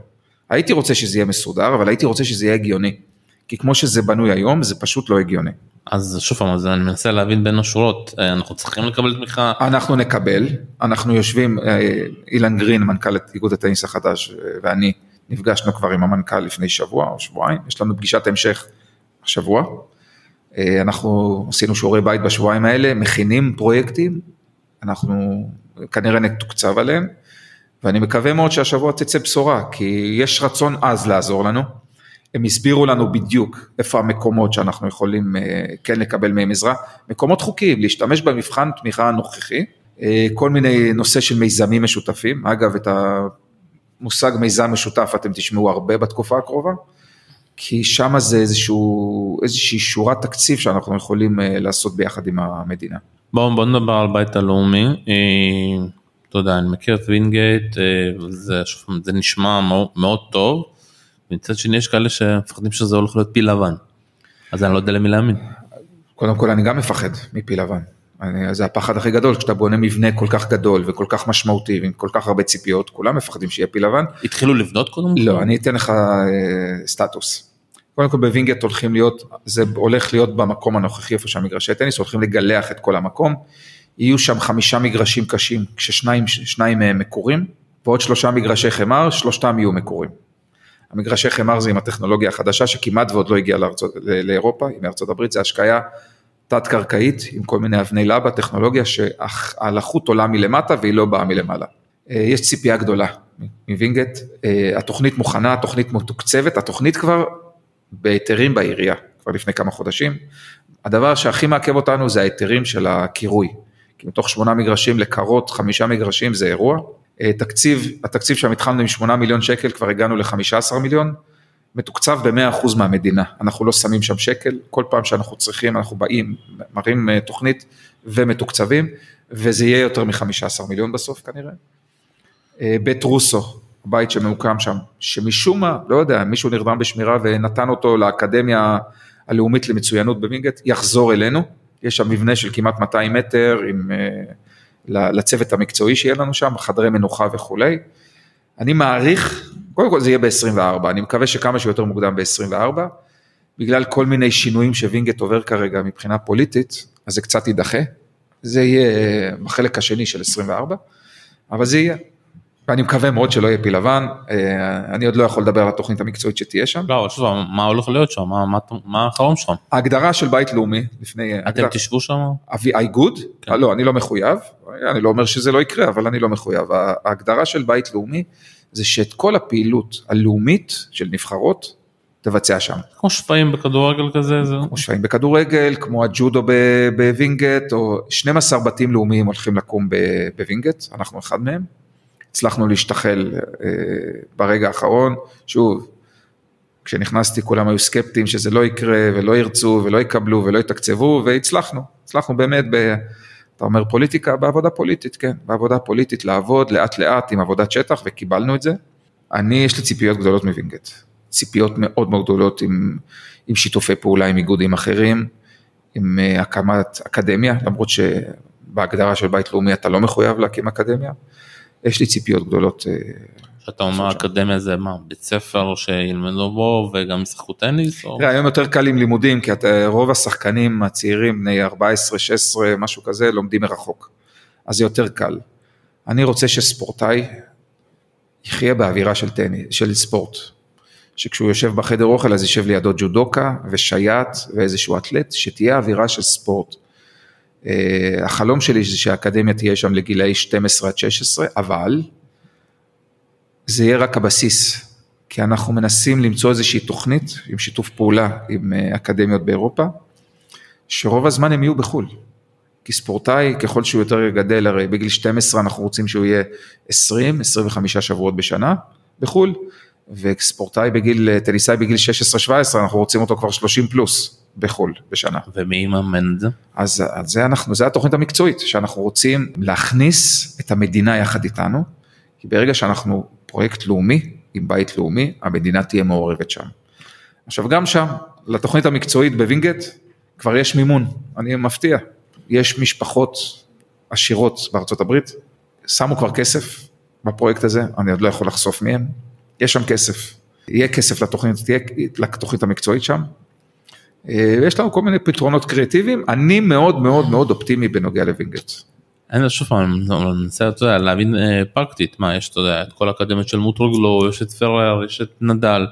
הייתי רוצה שזה יהיה מסודר, אבל הייתי רוצה שזה יהיה הגיוני. כי כמו שזה בנוי היום, זה פשוט לא הגיוני. אז שוב פעם, אז אני מנסה להבין בין השורות, אה, אנחנו צריכים לקבל תמיכה, אנחנו נקבל, אנחנו יושבים, אה, אילן גרין, מנכ"ל איגוד הטניס החדש, אה, ואני נפגשנו כבר עם המנכ"ל לפני שבוע או שבועיים, יש לנו פגישת המשך השבוע. אה, אנחנו עשינו שיעורי בית בשבועיים האלה, מכינים פרויקטים, אנחנו כנראה נתוקצב עליהם, ואני מקווה מאוד שהשבוע תצא בשורה, כי יש רצון עז לעזור לנו. הם הסבירו לנו בדיוק איפה המקומות שאנחנו יכולים אה, כן לקבל מהם עזרה, מקומות חוקיים, להשתמש במבחן תמיכה הנוכחי, אה, כל מיני נושא של מיזמים משותפים, אגב את המושג מיזם משותף אתם תשמעו הרבה בתקופה הקרובה, כי שם זה איזשהו, איזושהי שורת תקציב שאנחנו יכולים אה, לעשות ביחד עם המדינה. בואו בוא נדבר על בית הלאומי, אה, אתה יודע, אני מכיר את וינגייט, אה, זה, זה נשמע מאוד, מאוד טוב, מצד שני יש כאלה שמפחדים שזה הולך להיות פיל לבן, אז אני לא יודע למי להאמין. קודם כל אני גם מפחד מפיל לבן. אני, זה הפחד הכי גדול, כשאתה בונה מבנה כל כך גדול וכל כך משמעותי ועם כל כך הרבה ציפיות, כולם מפחדים שיהיה פיל לבן. התחילו לבנות קודם? לא, אני אתן לך אה, סטטוס. קודם כל בווינגייט הולכים להיות, זה הולך להיות במקום הנוכחי איפה שהמגרשי טניס, הולכים לגלח את כל המקום. יהיו שם חמישה מגרשים קשים, כששניים שניים מהם מקורים, ועוד שלושה מגרשי חמר, שלושתם יהיו מקורים. המגרשי חמר זה עם הטכנולוגיה החדשה שכמעט ועוד לא הגיעה לאירופה, היא מארצות הברית, זה השקיה תת-קרקעית עם כל מיני אבני לבה, טכנולוגיה שהלחות עולה מלמטה והיא לא באה מלמעלה. אה, יש ציפייה גדולה מווינגייט, אה, התוכנית מוכנה, התוכנית מתוקצבת, התוכנית כבר בהיתרים בעירייה, כבר לפני כמה חודשים. הדבר שהכי מעכב אותנו זה ההיתרים של הקירוי. כי מתוך שמונה מגרשים לקרות חמישה מגרשים זה אירוע. אה, תקציב, התקציב שם התחלנו עם שמונה מיליון שקל, כבר הגענו לחמישה עשר מיליון, מתוקצב ב-100% מהמדינה. אנחנו לא שמים שם שקל, כל פעם שאנחנו צריכים אנחנו באים, מראים אה, תוכנית ומתוקצבים, וזה יהיה יותר מ-15 מיליון בסוף כנראה. אה, בית רוסו, הבית שממוקם שם, שמשום מה, לא יודע, מישהו נרדם בשמירה ונתן אותו לאקדמיה הלאומית למצוינות בווינגייט, יחזור אלינו, יש שם מבנה של כמעט 200 מטר עם, אה, לצוות המקצועי שיהיה לנו שם, חדרי מנוחה וכולי. אני מעריך, קודם כל זה יהיה ב-24, אני מקווה שכמה שיותר מוקדם ב-24, בגלל כל מיני שינויים שווינגייט עובר כרגע מבחינה פוליטית, אז זה קצת יידחה, זה יהיה בחלק השני של 24, אבל זה יהיה. ואני מקווה מאוד שלא יהיה פיל לבן, אה, אני עוד לא יכול לדבר על התוכנית המקצועית שתהיה שם. לא, שוב, מה הולך להיות שם? מה- מה- מה החלום שלך? ההגדרה של בית לאומי, לפני... אתם הגדרה- תשבו שם? כאיגוד? כן. לא, אני לא מחויב, אני לא אומר שזה לא יקרה, אבל אני לא מחויב. ההגדרה של בית לאומי זה שאת כל הפעילות הלאומית של נבחרות תבצע שם. כמו שפיים בכדורגל כזה, זה... כמו שפיים בכדורגל, כמו הג'ודו בווינגייט, או 12 בתים לאומיים הולכים לקום בווינגייט, אנחנו אחד מהם. הצלחנו להשתחל אה, ברגע האחרון, שוב, כשנכנסתי כולם היו סקפטיים שזה לא יקרה ולא ירצו ולא יקבלו ולא יתקצבו והצלחנו, הצלחנו באמת, ב, אתה אומר פוליטיקה, בעבודה פוליטית, כן, בעבודה פוליטית לעבוד לאט לאט עם עבודת שטח וקיבלנו את זה. אני, יש לי ציפיות גדולות מווינגייט, ציפיות מאוד מאוד גדולות עם, עם שיתופי פעולה עם איגודים אחרים, עם אה, הקמת אקדמיה, למרות שבהגדרה של בית לאומי אתה לא מחויב להקים אקדמיה, יש לי ציפיות גדולות. שאתה אומר אקדמיה זה מה, בית ספר שילמדו בו וגם ישחקו טניס? או- היום יותר קל עם לימודים, כי אתה, רוב השחקנים הצעירים, בני 14, 16, משהו כזה, לומדים מרחוק. אז זה יותר קל. אני רוצה שספורטאי יחיה באווירה של טניס, של ספורט. שכשהוא יושב בחדר אוכל אז יושב לידו ג'ודוקה ושייט ואיזשהו אתלט, שתהיה אווירה של ספורט. אה, החלום שלי זה שהאקדמיה תהיה שם לגילאי 12 עד 16, אבל זה יהיה רק הבסיס, כי אנחנו מנסים למצוא איזושהי תוכנית עם שיתוף פעולה עם אה, אקדמיות באירופה, שרוב הזמן הם יהיו בחו"ל. כי ספורטאי, ככל שהוא יותר גדל, הרי בגיל 12 אנחנו רוצים שהוא יהיה 20, 25 שבועות בשנה בחו"ל, וספורטאי בגיל, אה, טניסאי בגיל 16-17, אנחנו רוצים אותו כבר 30 פלוס בחו"ל בשנה. ומי יממן את זה? אז, אז זה אנחנו, זה התוכנית המקצועית, שאנחנו רוצים להכניס את המדינה יחד איתנו, כי ברגע שאנחנו פרויקט לאומי, עם בית לאומי, המדינה תהיה מעורבת שם. עכשיו גם שם, לתוכנית המקצועית בווינגייט, כבר יש מימון, אני מפתיע. יש משפחות עשירות בארצות הברית, שמו כבר כסף בפרויקט הזה, אני עוד לא יכול לחשוף מהם, יש שם כסף. יהיה כסף לתוכנית, תהיה לתוכנית המקצועית שם. אה, יש לנו כל מיני פתרונות קריאטיביים, אני מאוד מאוד מאוד אופטימי בנוגע לווינגייט. אין לו שוב פעם, אני מנסה אתה יודע, להבין אה, פרקטית מה יש, אתה יודע, את כל האקדמיות של מוטרוגלו, יש את פרר, יש את נדל.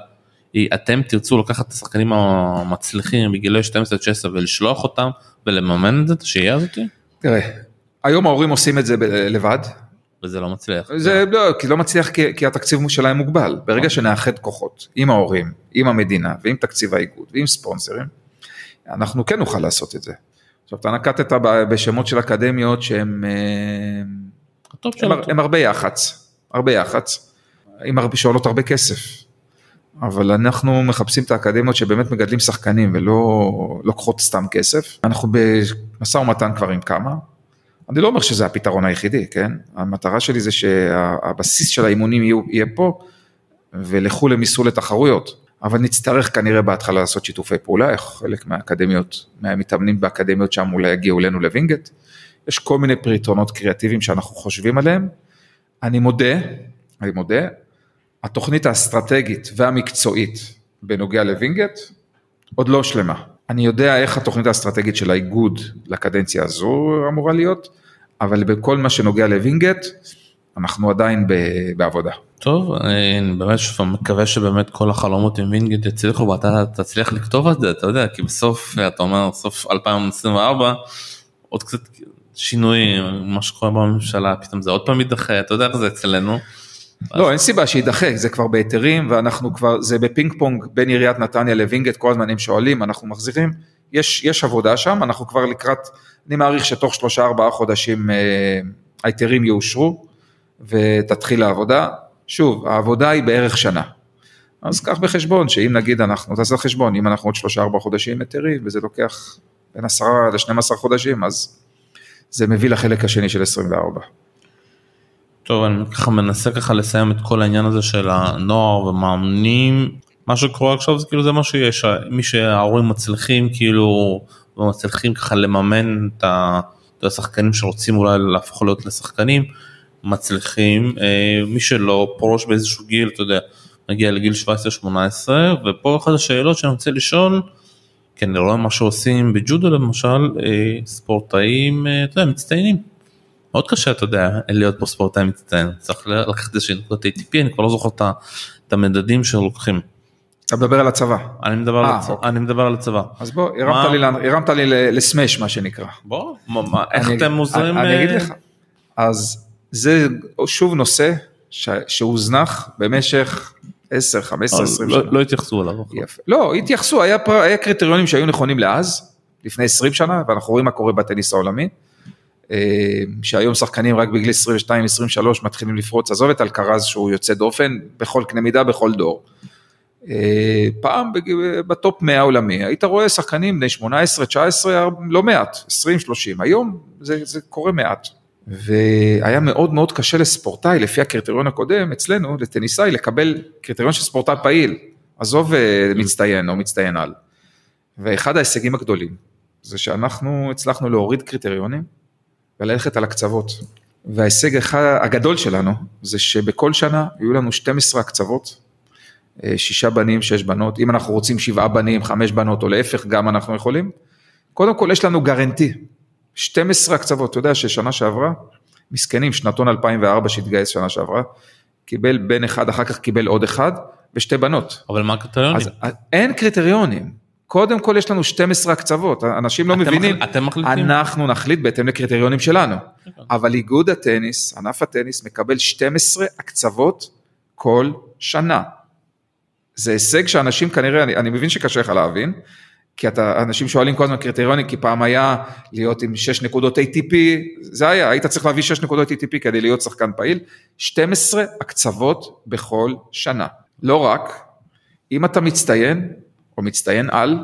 אתם תרצו לקחת את השחקנים המצליחים בגילי 12-16 ולשלוח אותם ולממן את זה, את השהייה הזאת? תראה, היום ההורים עושים את זה לבד, וזה לא מצליח. זה לא, כי לא מצליח כי, כי התקציב שלהם מוגבל. ברגע שנאחד כוחות עם ההורים, עם המדינה ועם תקציב האיגוד ועם ספונסרים, אנחנו כן נוכל לעשות את זה. עכשיו אתה נקטת בשמות של אקדמיות שהם אה, הם, הם הרבה יח"צ, הרבה יח"צ, עם הרבה, שעולות הרבה כסף. אבל אנחנו מחפשים את האקדמיות שבאמת מגדלים שחקנים ולא לוקחות סתם כסף. אנחנו במשא ומתן כבר עם כמה. אני לא אומר שזה הפתרון היחידי, כן? המטרה שלי זה שהבסיס של האימונים יהיה פה, ולחו"ל הם ייסעו לתחרויות. אבל נצטרך כנראה בהתחלה לעשות שיתופי פעולה, חלק מהאקדמיות, מהמתאמנים באקדמיות שם אולי יגיעו אלינו לווינגייט. יש כל מיני פתרונות קריאטיביים שאנחנו חושבים עליהם. אני מודה, אני מודה, התוכנית האסטרטגית והמקצועית בנוגע לווינגייט עוד לא שלמה. אני יודע איך התוכנית האסטרטגית של האיגוד לקדנציה הזו אמורה להיות, אבל בכל מה שנוגע לווינגייט, אנחנו עדיין בעבודה. טוב, אני באמת שוב מקווה שבאמת כל החלומות עם וינגייט יצליחו ואתה תצליח לכתוב את זה, אתה יודע, כי בסוף, אתה אומר, סוף 2024, עוד קצת שינויים, מה שקורה בממשלה, פתאום זה עוד פעם יידחה, אתה יודע איך זה אצלנו. לא, אין סיבה שיידחה, זה כבר בהיתרים ואנחנו כבר, זה בפינג פונג בין עיריית נתניה לווינגייט, כל הזמן הם שואלים, אנחנו מחזירים, יש, יש עבודה שם, אנחנו כבר לקראת, אני מעריך שתוך שלושה ארבעה חודשים אה, ההיתרים יאושרו ותתחיל העבודה. שוב, העבודה היא בערך שנה. אז קח בחשבון שאם נגיד אנחנו, תעשה חשבון, אם אנחנו עוד שלושה ארבעה חודשים היתרים וזה לוקח בין עשרה ל-12 חודשים, אז זה מביא לחלק השני של 24. טוב, אני ככה מנסה ככה לסיים את כל העניין הזה של הנוער ומאמנים. מה שקורה עכשיו זה כאילו זה מה שיש, מי שההורים מצליחים כאילו, ומצליחים ככה לממן את השחקנים שרוצים אולי להפוך להיות לשחקנים, מצליחים, אה, מי שלא פורש באיזשהו גיל, אתה יודע, מגיע לגיל 17-18, ופה אחת השאלות שאני רוצה לשאול, כי אני רואה מה שעושים בג'ודו למשל, אה, ספורטאים, אה, אתה יודע, מצטיינים. מאוד קשה אתה יודע להיות פה ספורטאי מצטיין צריך לקחת איזושהי נקודת ATP אני כבר לא זוכר את המדדים שלוקחים. אתה מדבר על הצבא. אני מדבר, אה, על הצ... אוקיי. אני מדבר על הצבא. אז בוא, מה- הרמת לי, ל- הרמת לי לסמש מה שנקרא. בוא, מה, מה, איך אני- אתם עוזרים? אני, אני אגיד לך. אז זה שוב נושא ש- שהוזנח במשך 10, 15, 20 לא, שנה. לא התייחסו אליו. יפה. לא, התייחסו, היה, פר, היה קריטריונים שהיו נכונים לאז, לפני 20 שנה, ואנחנו רואים מה קורה בטניס העולמי. אה, שהיום שחקנים רק בגיל 22-23 מתחילים לפרוץ, עזוב את אלקרז שהוא יוצא דופן בכל קנה מידה, בכל דור. אה, פעם בטופ 100 העולמי, היית רואה שחקנים בני 18, 19, לא מעט, 20, 30, היום זה, זה קורה מעט. והיה מאוד מאוד קשה לספורטאי, לפי הקריטריון הקודם אצלנו, לטניסאי, לקבל קריטריון של ספורטאי פעיל, עזוב אה, מצטיין או מצטיין על. ואחד ההישגים הגדולים, זה שאנחנו הצלחנו להוריד קריטריונים וללכת על הקצוות. וההישג אחד, הגדול שלנו, זה שבכל שנה יהיו לנו 12 הקצוות, אה, שישה בנים, שש בנות, אם אנחנו רוצים שבעה בנים, חמש בנות או להפך, גם אנחנו יכולים. קודם כל יש לנו גרנטי, 12 הקצוות, אתה יודע ששנה שעברה, מסכנים, שנתון 2004 שהתגייס שנה שעברה, קיבל בן אחד, אחר כך קיבל עוד אחד, ושתי בנות. אבל מה הקריטריונים? אז אין קריטריונים. קודם כל יש לנו 12 הקצוות, אנשים לא אתם מבינים, מחל- אתם מחליטים? אנחנו נחליט בהתאם לקריטריונים שלנו, אבל איגוד הטניס, ענף הטניס, מקבל 12 הקצוות כל שנה. זה הישג שאנשים כנראה, אני, אני מבין שקשה לך להבין, כי אתה, אנשים שואלים כל הזמן קריטריונים, כי פעם היה להיות עם 6 נקודות ATP, זה היה, היית צריך להביא 6 נקודות ATP כדי להיות שחקן פעיל, 12 הקצוות בכל שנה. לא רק, אם אתה מצטיין, או מצטיין על,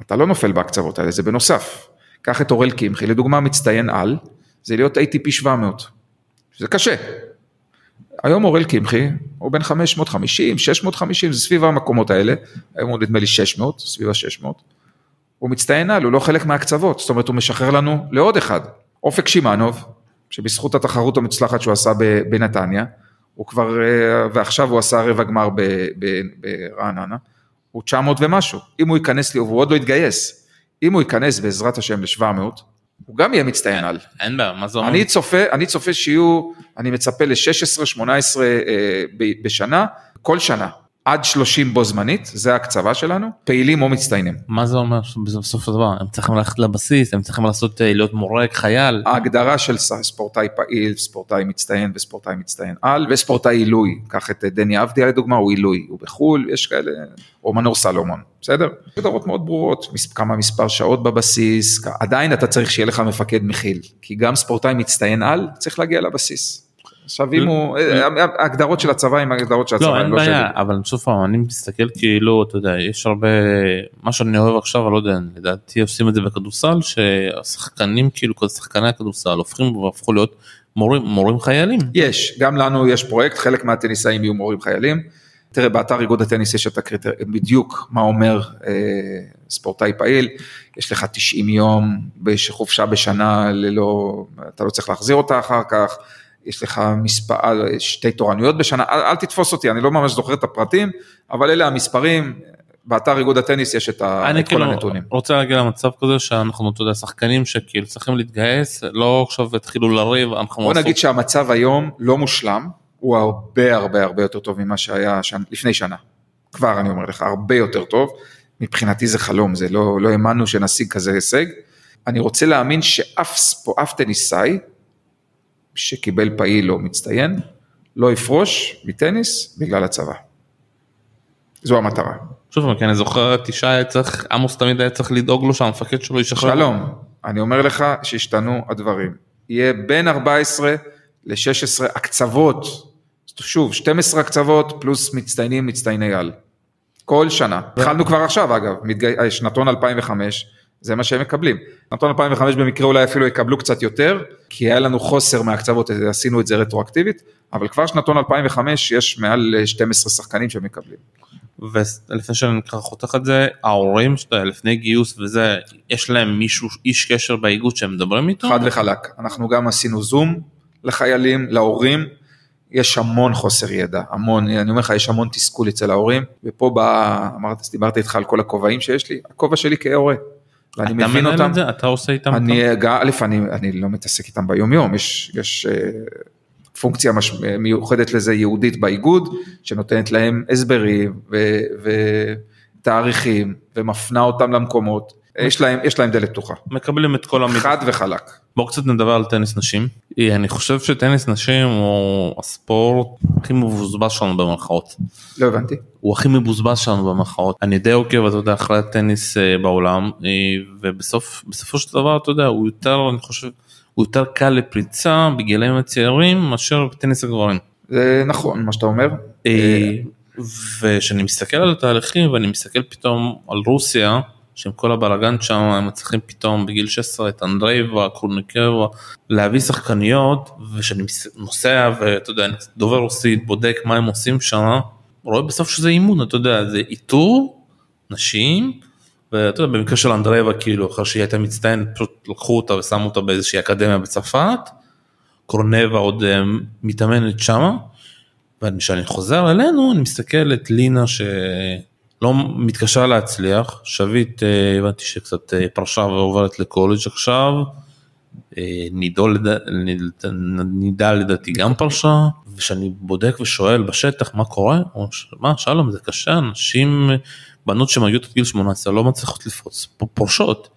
אתה לא נופל בהקצוות האלה, זה בנוסף. קח את אורל קמחי, לדוגמה מצטיין על, זה להיות ATP 700, זה קשה. היום אורל קמחי הוא בין 550, 650, זה סביב המקומות האלה, היום הוא נדמה לי 600, סביב ה-600. הוא מצטיין על, הוא לא חלק מהקצוות, זאת אומרת הוא משחרר לנו לעוד אחד. אופק שמאנוב, שבזכות התחרות המוצלחת שהוא עשה בנתניה, הוא כבר, אה, ועכשיו הוא עשה רבע גמר ברעננה, הוא 900 ומשהו. אם הוא ייכנס לי, והוא עוד לא התגייס, אם הוא ייכנס בעזרת השם ל-700, הוא גם יהיה מצטיין על. אין בעיה, מה זה אומר? אני צופה, אני צופה שיהיו, אני מצפה ל-16-18 אה, בשנה, כל שנה, עד 30 בו זמנית, זה ההקצבה שלנו, פעילים או מצטיינים. מה זה אומר בסוף הדבר? הם צריכים ללכת לבסיס, הם צריכים לעשות, אה, להיות מורה, חייל. ההגדרה של ספורטאי פעיל, ספורטאי מצטיין וספורטאי מצטיין על, וספורטאי עילוי, קח את אה, דני אבדיה לדוגמה, הוא עילוי, הוא בחו"ל, יש כאלה, או מנור סלומון, בסדר? הגדרות מאוד ברורות, כמה מספר שעות בבסיס, עדיין אתה צריך שיהיה לך מפקד מכיל, כי גם ספורטאי מצטיין על, צריך להגיע לבסיס. עכשיו אם הוא, אה, ההגדרות של הצבא הם ההגדרות של הצבא, לא, אין לא בעיה. אבל שוב פעם, אני מסתכל כאילו, אתה יודע, יש הרבה, מה שאני אוהב עכשיו, אני לא יודע, לדעתי עושים את זה בכדורסל, שהשחקנים, כאילו, שחקני הכדורסל הופכים והפכו להיות מורים, מורים חיילים. יש, גם לנו יש פרויקט, חלק מהטניסאים יהיו מורים חיילים. תראה, באתר איגוד הטניס יש את הקריטריון, בדיוק מה אומר אה, ספורטאי פעיל, יש לך 90 יום חופשה בשנה ללא, אתה לא צריך להחזיר אותה אחר כך, יש לך מספר, שתי תורנויות בשנה, אל, אל תתפוס אותי, אני לא ממש זוכר את הפרטים, אבל אלה המספרים, באתר איגוד הטניס יש את, ה, אני את כל כאילו הנתונים. רוצה להגיע למצב כזה שאנחנו, אתה יודע, שחקנים שכאילו צריכים להתגייס, לא עכשיו התחילו לריב, אנחנו... בוא נגיד שהמצב היום לא מושלם, הוא הרבה הרבה הרבה יותר טוב ממה שהיה שנה, לפני שנה. כבר אני אומר לך, הרבה יותר טוב. מבחינתי זה חלום, זה לא, לא האמנו שנשיג כזה הישג. אני רוצה להאמין שאף ספו, טניסאי שקיבל פעיל או מצטיין, לא יפרוש מטניס בגלל הצבא. זו המטרה. שוב כי אני זוכר את ישי היה צריך, עמוס תמיד היה צריך לדאוג לו שהמפקד שלו ישחרר. שלום, אני אומר לך שהשתנו הדברים. יהיה בין 14 ל-16 הקצוות, שוב, 12 הקצוות פלוס מצטיינים, מצטייני על. כל שנה. התחלנו כבר עכשיו אגב, מתגי... שנתון 2005, זה מה שהם מקבלים. שנתון 2005 במקרה אולי אפילו יקבלו קצת יותר, כי היה לנו חוסר מהקצוות, עשינו את זה רטרואקטיבית, אבל כבר שנתון 2005 יש מעל 12 שחקנים שמקבלים. ולפני שאני ככה חותך את זה, ההורים שאתה לפני גיוס וזה, יש להם מישהו, איש קשר באיגוד שהם מדברים איתו? חד וחלק. אנחנו גם עשינו זום לחיילים, להורים, יש המון חוסר ידע, המון, אני אומר לך, יש המון תסכול אצל ההורים, ופה בא, אמרת, דיברתי איתך על כל הכובעים שיש לי, הכובע שלי כהורה. ואני אתה מבין אותם. את זה? אתה עושה איתם? אני, א', אני, אני לא מתעסק איתם ביום יום, יש, יש אה, פונקציה מש, מיוחדת לזה ייעודית באיגוד, שנותנת להם הסברים ו- ותאריכים, ומפנה אותם למקומות, יש להם, יש להם דלת פתוחה, מקבלים את כל המידע. חד וחלק. בואו קצת נדבר על טניס נשים. אה, אני חושב שטניס נשים הוא הספורט הכי מבוזבז שלנו במרכאות. לא הבנתי. הוא הכי מבוזבז שלנו במרכאות. אני די עוקב, אתה יודע, אחרי הטניס אה, בעולם, אה, ובסוף, בסופו של דבר, אתה יודע, הוא יותר, אני חושב, הוא יותר קל לפריצה בגילאים הצעירים מאשר בטניס הגברים. זה נכון מה שאתה אומר. אה, וכשאני מסתכל על התהליכים ואני מסתכל פתאום על רוסיה, שעם כל הבלאגן שם הם מצליחים פתאום בגיל 16 את אנדרייבה, קורניקבה, להביא שחקניות, וכשאני מס- נוסע ואתה יודע, אני דובר רוסית, בודק מה הם עושים שם, רואה בסוף שזה אימון, אתה יודע, זה איתור נשים, ואתה יודע, במקרה של אנדרייבה, כאילו, אחרי שהיא הייתה מצטיינת, פשוט לקחו אותה ושמו אותה באיזושהי אקדמיה בצרפת, קורנבה עוד אה, מתאמנת שמה, וכשאני חוזר אלינו אני מסתכל את לינה שלא מתקשה להצליח, שביט אה, הבנתי שקצת אה, פרשה ועוברת לקולג' עכשיו, אה, נידו לד- לדעתי גם פרשה, וכשאני בודק ושואל בשטח מה קורה, הוא אומר, מה שלום זה קשה, אנשים, בנות שמגיעות עד גיל 18 לא מצליחות לפרוץ, פורשות,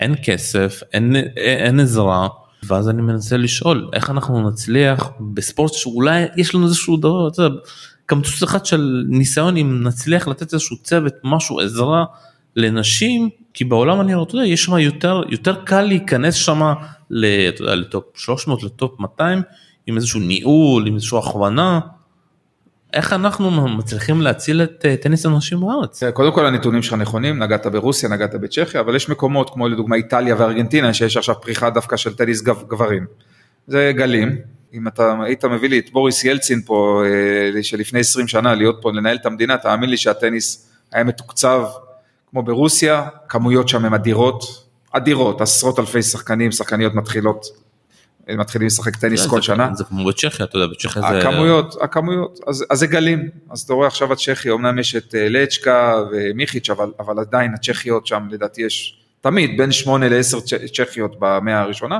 אין כסף, אין, אין עזרה. ואז אני מנסה לשאול איך אנחנו נצליח בספורט שאולי יש לנו איזשהו דבר, אתה יודע, קמצוץ אחד של ניסיון אם נצליח לתת איזשהו צוות, משהו, עזרה לנשים, כי בעולם אני אתה יודע, יש שם יותר, יותר קל להיכנס שם לטופ 300, לטופ 200, עם איזשהו ניהול, עם איזושהי הכוונה. איך אנחנו מצליחים להציל את אה, טניס הנשים בארץ? קודם כל הנתונים שלך נכונים, נגעת ברוסיה, נגעת בצ'כיה, אבל יש מקומות כמו לדוגמה איטליה וארגנטינה, שיש עכשיו פריחה דווקא של טניס גב- גברים. זה גלים, אם אתה היית מביא לי את בוריס ילצין פה, אה, שלפני 20 שנה להיות פה לנהל את המדינה, תאמין לי שהטניס היה מתוקצב כמו ברוסיה, כמויות שם הן אדירות, אדירות, עשרות אלפי שחקנים, שחקניות מתחילות, אה, מתחילים לשחק טניס כל זה- שנה. זה כמו בצ'כיה, אתה יודע, בצ'כיה זה... הכמויות, הכמויות, אז, אז זה גלים, אז אתה רואה עכשיו הצ'כי, אמנם יש את אה, לצ'קה ומיכיץ', אבל, אבל עדיין הצ'כיות שם לדעתי יש תמיד בין שמונה לעשר צ'- צ'כיות במאה הראשונה.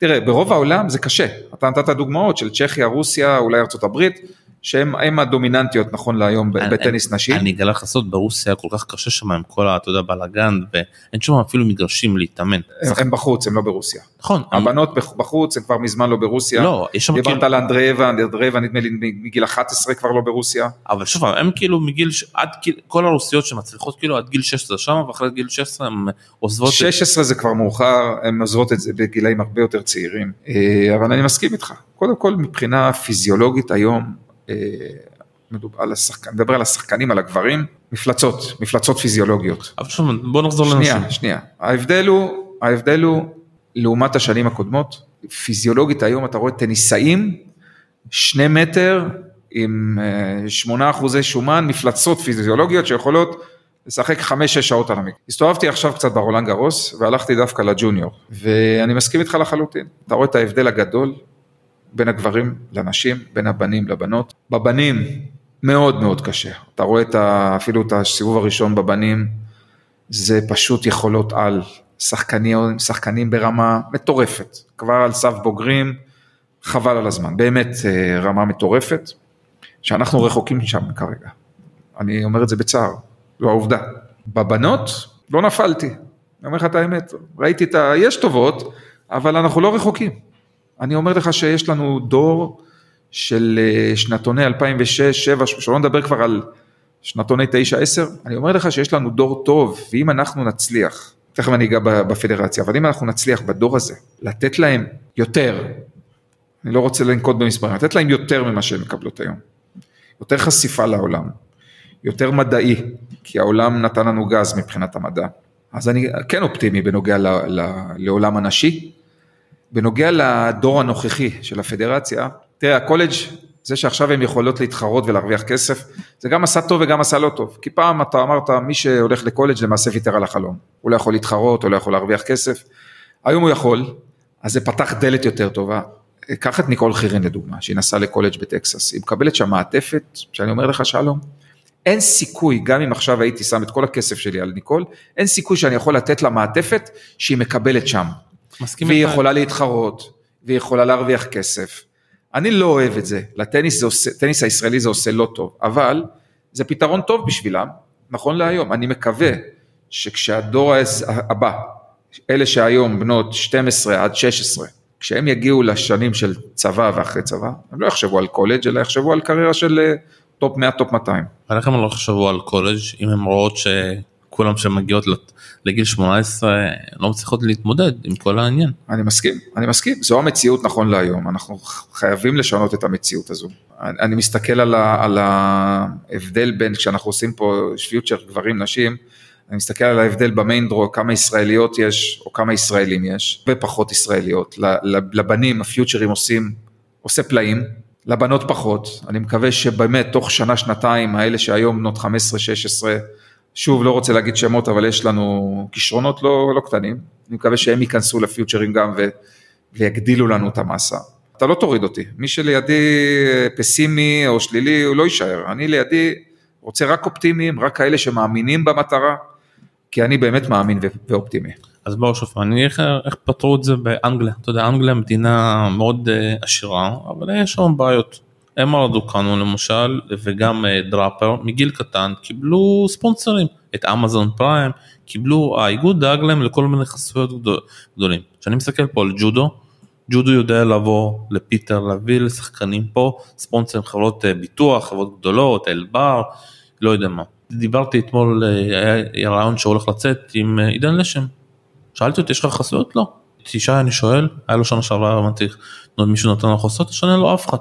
תראה, ברוב העולם זה קשה, אתה נתת דוגמאות של צ'כיה, רוסיה, אולי הברית, שהן הדומיננטיות נכון להיום בטניס נשים. אני אגלה לך סוד, ברוסיה כל כך קשה שם עם כל. אתה יודע, בלאגן, ואין שם אפילו מגרשים להתאמן. הם, בחוץ, הם לא ברוסיה. נכון. הבנות בח- בחוץ, הם כבר מזמן לא ברוסיה. לא, יש שם דיברת כאילו... על אנדרייבה, אנדרייבה נדמה לי מגיל 11 כבר לא ברוסיה. אבל שוב, הם כאילו מגיל... עד. כל הרוסיות שמצליחות כאילו עד גיל 16 שם, ואחרי גיל 16 הם עוזבות... את- 16 זה כבר מאוחר, הן עוזבות את זה בגילאים הרבה יותר צעירים, אה, אבל אני מסכים איתך. קודם כל מבחינה פיזיולוגית היום, מדובר על השחקן, מדבר על השחקנים, על הגברים, מפלצות, מפלצות פיזיולוגיות. אבל שוב, בוא נחזור לנשים. שנייה, שנייה. ההבדל הוא, ההבדל הוא, לעומת השנים הקודמות, פיזיולוגית היום אתה רואה טניסאים, שני מטר עם אה, שמונה אחוזי שומן, מפלצות פיזיולוגיות שיכולות לשחק חמש-שש שעות על המקרה. הסתובבתי עכשיו קצת ברולנד גרוס והלכתי דווקא לג'וניור, ואני מסכים איתך לחלוטין. אתה רואה את ההבדל הגדול בין הגברים לנשים, בין הבנים לבנות. בבנים מאוד מאוד קשה. אתה רואה את ה, אפילו את הסיבוב הראשון בבנים, זה פשוט יכולות על. שחקנים, שחקנים ברמה מטורפת, כבר על סף בוגרים, חבל על הזמן, באמת אה, רמה מטורפת, שאנחנו רחוקים משם כרגע. אני אומר את זה בצער, זו העובדה. בבנות לא נפלתי, אני אומר לך את האמת, ראיתי את ה... יש טובות, אבל אנחנו לא רחוקים. אני אומר לך שיש לנו דור של אה, שנתוני 2006-2007, שלא נדבר כבר על שנתוני 9-10, אני אומר לך שיש לנו דור טוב, ואם אנחנו נצליח, תכף אני אגע בפדרציה, אבל אם אנחנו נצליח בדור הזה, לתת להם יותר, אני לא רוצה לנקוט במספרים, לתת להם יותר ממה שהן מקבלות היום, יותר חשיפה לעולם, יותר מדעי, כי העולם נתן לנו גז מבחינת המדע, אז אני כן אופטימי בנוגע ל, ל, לעולם הנשי, בנוגע לדור הנוכחי של הפדרציה, תראה הקולג' זה שעכשיו הן יכולות להתחרות ולהרוויח כסף, זה גם עשה טוב וגם עשה לא טוב, כי פעם אתה אמרת מי שהולך לקולג' למעשה ויתר על החלום, הוא לא יכול להתחרות, הוא לא יכול להרוויח כסף, היום הוא יכול, אז זה פתח דלת יותר טובה, קח את ניקול חירן לדוגמה, שהיא נסעה לקולג' בטקסס, היא מקבלת שם מעטפת, שאני אומר לך שלום, אין סיכוי, גם אם עכשיו הייתי שם את כל הכסף שלי על ניקול, אין סיכוי שאני יכול לתת לה מעטפת שהיא מקבלת שם. מסכים והיא איתך. יכולה להתחרות, והיא יכולה להרוויח כסף. אני לא אוהב את זה, לטניס זה עושה, טניס הישראלי זה עושה לא טוב, אבל זה פתרון טוב בשבילם, נכון להיום. אני מקווה שכשהדור הבא, אלה שהיום בנות 12 עד 16, כשהם יגיעו לשנים של צבא ואחרי צבא, הם לא יחשבו על קולג' אלא יחשבו על קריירה של אה, טופ 100, טופ 200. אבל איך הם לא חשבו על קולג' אם הם רואות שכולם שמגיעות לגיל 18 לא מצליחות להתמודד עם כל העניין. אני מסכים, אני מסכים, זו המציאות נכון להיום, אנחנו חייבים לשנות את המציאות הזו. אני, אני מסתכל על, ה, על ההבדל בין, כשאנחנו עושים פה Future גברים נשים, אני מסתכל על ההבדל במיין דרו, כמה ישראליות יש, או כמה ישראלים יש, ופחות ישראליות. לבנים הפיוטרים עושים, עושה פלאים, לבנות פחות. אני מקווה שבאמת תוך שנה, שנתיים, האלה שהיום בנות 15-16, שוב, לא רוצה להגיד שמות, אבל יש לנו כישרונות לא, לא קטנים. אני מקווה שהם ייכנסו לפיוטרים גם ו, ויגדילו לנו את המסה. אתה לא תוריד אותי. מי שלידי פסימי או שלילי, הוא לא יישאר. אני לידי רוצה רק אופטימיים, רק כאלה שמאמינים במטרה, כי אני באמת מאמין ואופטימי. אז בואו שוב, אני איך, איך פתרו את זה באנגליה, אתה יודע, אנגליה מדינה מאוד אה, עשירה, אבל יש שם בעיות. אמה רדוקאנו למשל, וגם אה, דראפר, מגיל קטן קיבלו ספונסרים, את אמזון פריים, קיבלו, האיגוד דאג להם לכל מיני חסויות גדול, גדולים. כשאני מסתכל פה על ג'ודו, ג'ודו יודע לבוא לפיטר, להביא לשחקנים פה, ספונסרים חברות אה, ביטוח, חברות גדולות, אלבר, לא יודע מה. דיברתי אתמול, היה רעיון שהולך לצאת עם עידן לשם. שאלתי אותי יש לך חסויות? לא. ישי אני שואל, היה לו שנה שעברה, אמרתי, מישהו נותן לו חסויות? השנה לא אף אחד.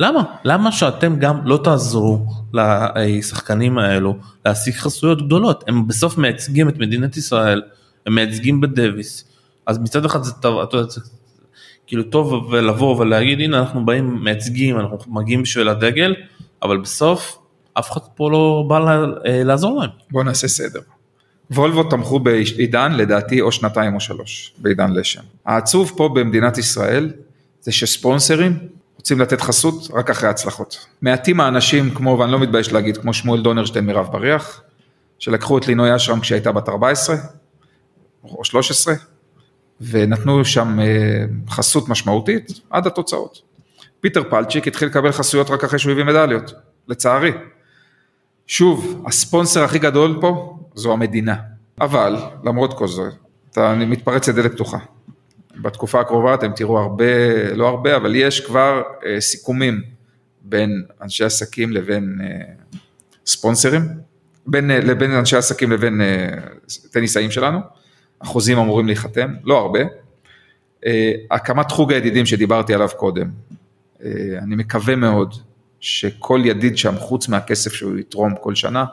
למה? למה שאתם גם לא תעזרו לשחקנים האלו להשיג חסויות גדולות? הם בסוף מייצגים את מדינת ישראל, הם מייצגים בדוויס, אז מצד אחד זה טוב, אתה יודע, זה כאילו טוב ולבוא ולהגיד הנה אנחנו באים מייצגים, אנחנו מגיעים בשביל הדגל, אבל בסוף אף אחד פה לא בא לה, אה, לעזור להם. בואו נעשה סדר. וולבו תמכו בעידן לדעתי או שנתיים או שלוש, בעידן לשם. העצוב פה במדינת ישראל זה שספונסרים רוצים לתת חסות רק אחרי הצלחות. מעטים האנשים כמו, ואני לא מתבייש להגיד, כמו שמואל דונרשטיין מירב בריח, שלקחו את לינוי אשרם כשהייתה בת 14 או 13, ונתנו שם אה, חסות משמעותית עד התוצאות. פיטר פלצ'יק התחיל לקבל חסויות רק אחרי שהוא הביא מדליות, לצערי. שוב, הספונסר הכי גדול פה זו המדינה. אבל, למרות כל זה, אתה אני מתפרץ לדלת פתוחה. בתקופה הקרובה אתם תראו הרבה, לא הרבה, אבל יש כבר אה, סיכומים בין אנשי עסקים לבין אה, ספונסרים, בין, אה, לבין אנשי עסקים לבין אה, טניסאים שלנו. החוזים אמורים להיחתם, לא הרבה. אה, הקמת חוג הידידים שדיברתי עליו קודם, אה, אני מקווה מאוד שכל ידיד שם, חוץ מהכסף שהוא יתרום כל שנה,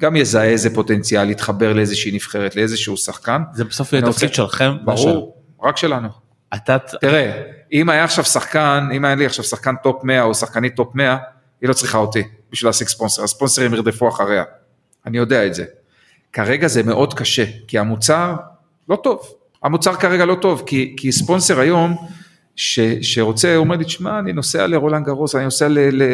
גם יזהה איזה פוטנציאל, להתחבר לאיזושהי נבחרת, לאיזשהו שחקן. זה בסוף יהיה תפקיד שלכם. ברור, רק שלנו. אתה, תראה, אם היה עכשיו שחקן, אם היה לי עכשיו שחקן טופ 100 או שחקנית טופ 100, היא לא צריכה אותי בשביל להשיג ספונסר, הספונסרים ירדפו אחריה. אני יודע את זה. כרגע זה מאוד קשה, כי המוצר לא טוב. המוצר כרגע לא טוב, כי, כי ספונסר היום, ש, שרוצה, הוא אומר לי, תשמע, אני נוסע לרולנד גרוס, אני נוסע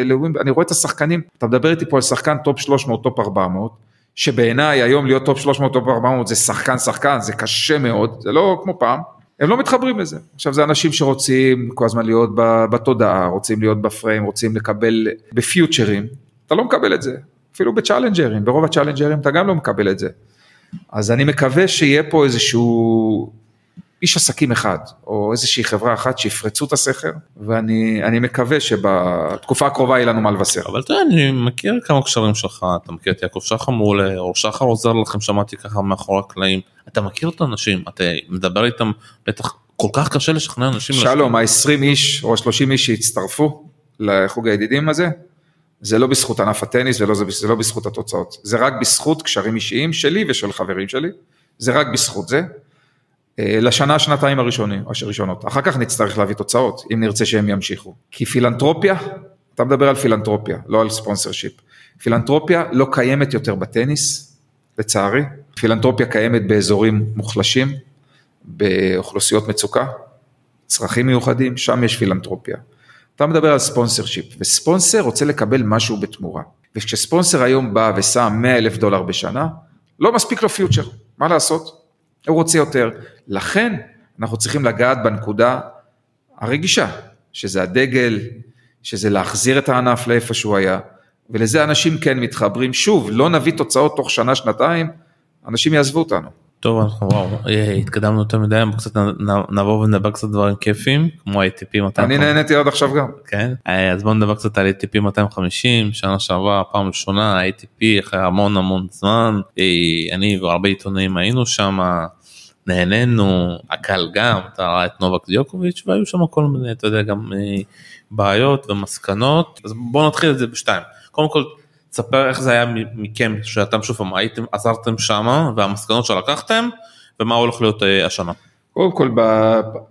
לווימב, אני רואה את השחקנים, אתה מדבר איתי פה על שחקן טופ 300, טופ 400, שבעיניי היום להיות טופ 300, טופ 400 זה שחקן שחקן, זה קשה מאוד, זה לא כמו פעם, הם לא מתחברים לזה. עכשיו זה אנשים שרוצים כל הזמן להיות בתודעה, רוצים להיות בפריים, רוצים לקבל בפיוצ'רים, אתה לא מקבל את זה, אפילו בצ'אלנג'רים, ברוב הצ'אלנג'רים אתה גם לא מקבל את זה. אז אני מקווה שיהיה פה איזשהו איש עסקים אחד, או איזושהי חברה אחת שיפרצו את הסכר, ואני אני מקווה שבתקופה הקרובה יהיה לנו מה לבשר. אבל אתה יודע, אני מכיר כמה קשרים שלך, אתה מכיר את יעקב שחר מעולה, אור שחר עוזר לכם, שמעתי ככה מאחורי הקלעים, אתה מכיר את האנשים, אתה מדבר איתם, בטח כל כך קשה לשכנע אנשים. שלום, ה-20 איש או ה-30 איש שהצטרפו לחוג הידידים הזה, זה לא בזכות ענף הטניס ולא זה, זה לא בזכות התוצאות, זה רק בזכות קשרים אישיים שלי ושל חברים שלי, זה רק בזכות זה. אה, לשנה, שנתיים הראשונות. אחר כך נצטרך להביא תוצאות, אם נרצה שהם ימשיכו. כי פילנטרופיה, אתה מדבר על פילנטרופיה, לא על ספונסר שיפ. פילנטרופיה לא קיימת יותר בטניס, לצערי. פילנטרופיה קיימת באזורים מוחלשים, באוכלוסיות מצוקה, צרכים מיוחדים, שם יש פילנטרופיה. אתה מדבר על ספונסר שיפ, וספונסר רוצה לקבל משהו בתמורה. וכשספונסר היום בא ושם 100 אלף דולר בשנה, לא מספיק לו פיוטר, מה לעשות? הוא רוצה יותר. לכן אנחנו צריכים לגעת בנקודה הרגישה, שזה הדגל, שזה להחזיר את הענף לאיפה שהוא היה, ולזה אנשים כן מתחברים. שוב, לא נביא תוצאות תוך שנה, שנתיים, אנשים יעזבו אותנו. טוב אנחנו וואו אה, התקדמנו יותר מדי בוא קצת נ- נעבור ונדבר קצת דברים כיפים כמו ATP 250. אני נהניתי עד עכשיו גם. כן אה, אז בוא נדבר קצת על ATP 250 שנה שעברה פעם ראשונה ATP אחרי המון המון זמן אה, אני והרבה עיתונאים היינו שם נהנינו הקהל גם אתה ראה את נובק דיוקוביץ' והיו שם כל מיני אתה יודע גם בעיות ומסקנות אז בוא נתחיל את זה בשתיים קודם כל תספר איך זה היה מכם שאתם שוב פעם הייתם עזרתם שמה והמסקנות שלקחתם ומה הולך להיות אה, השנה. קודם כל,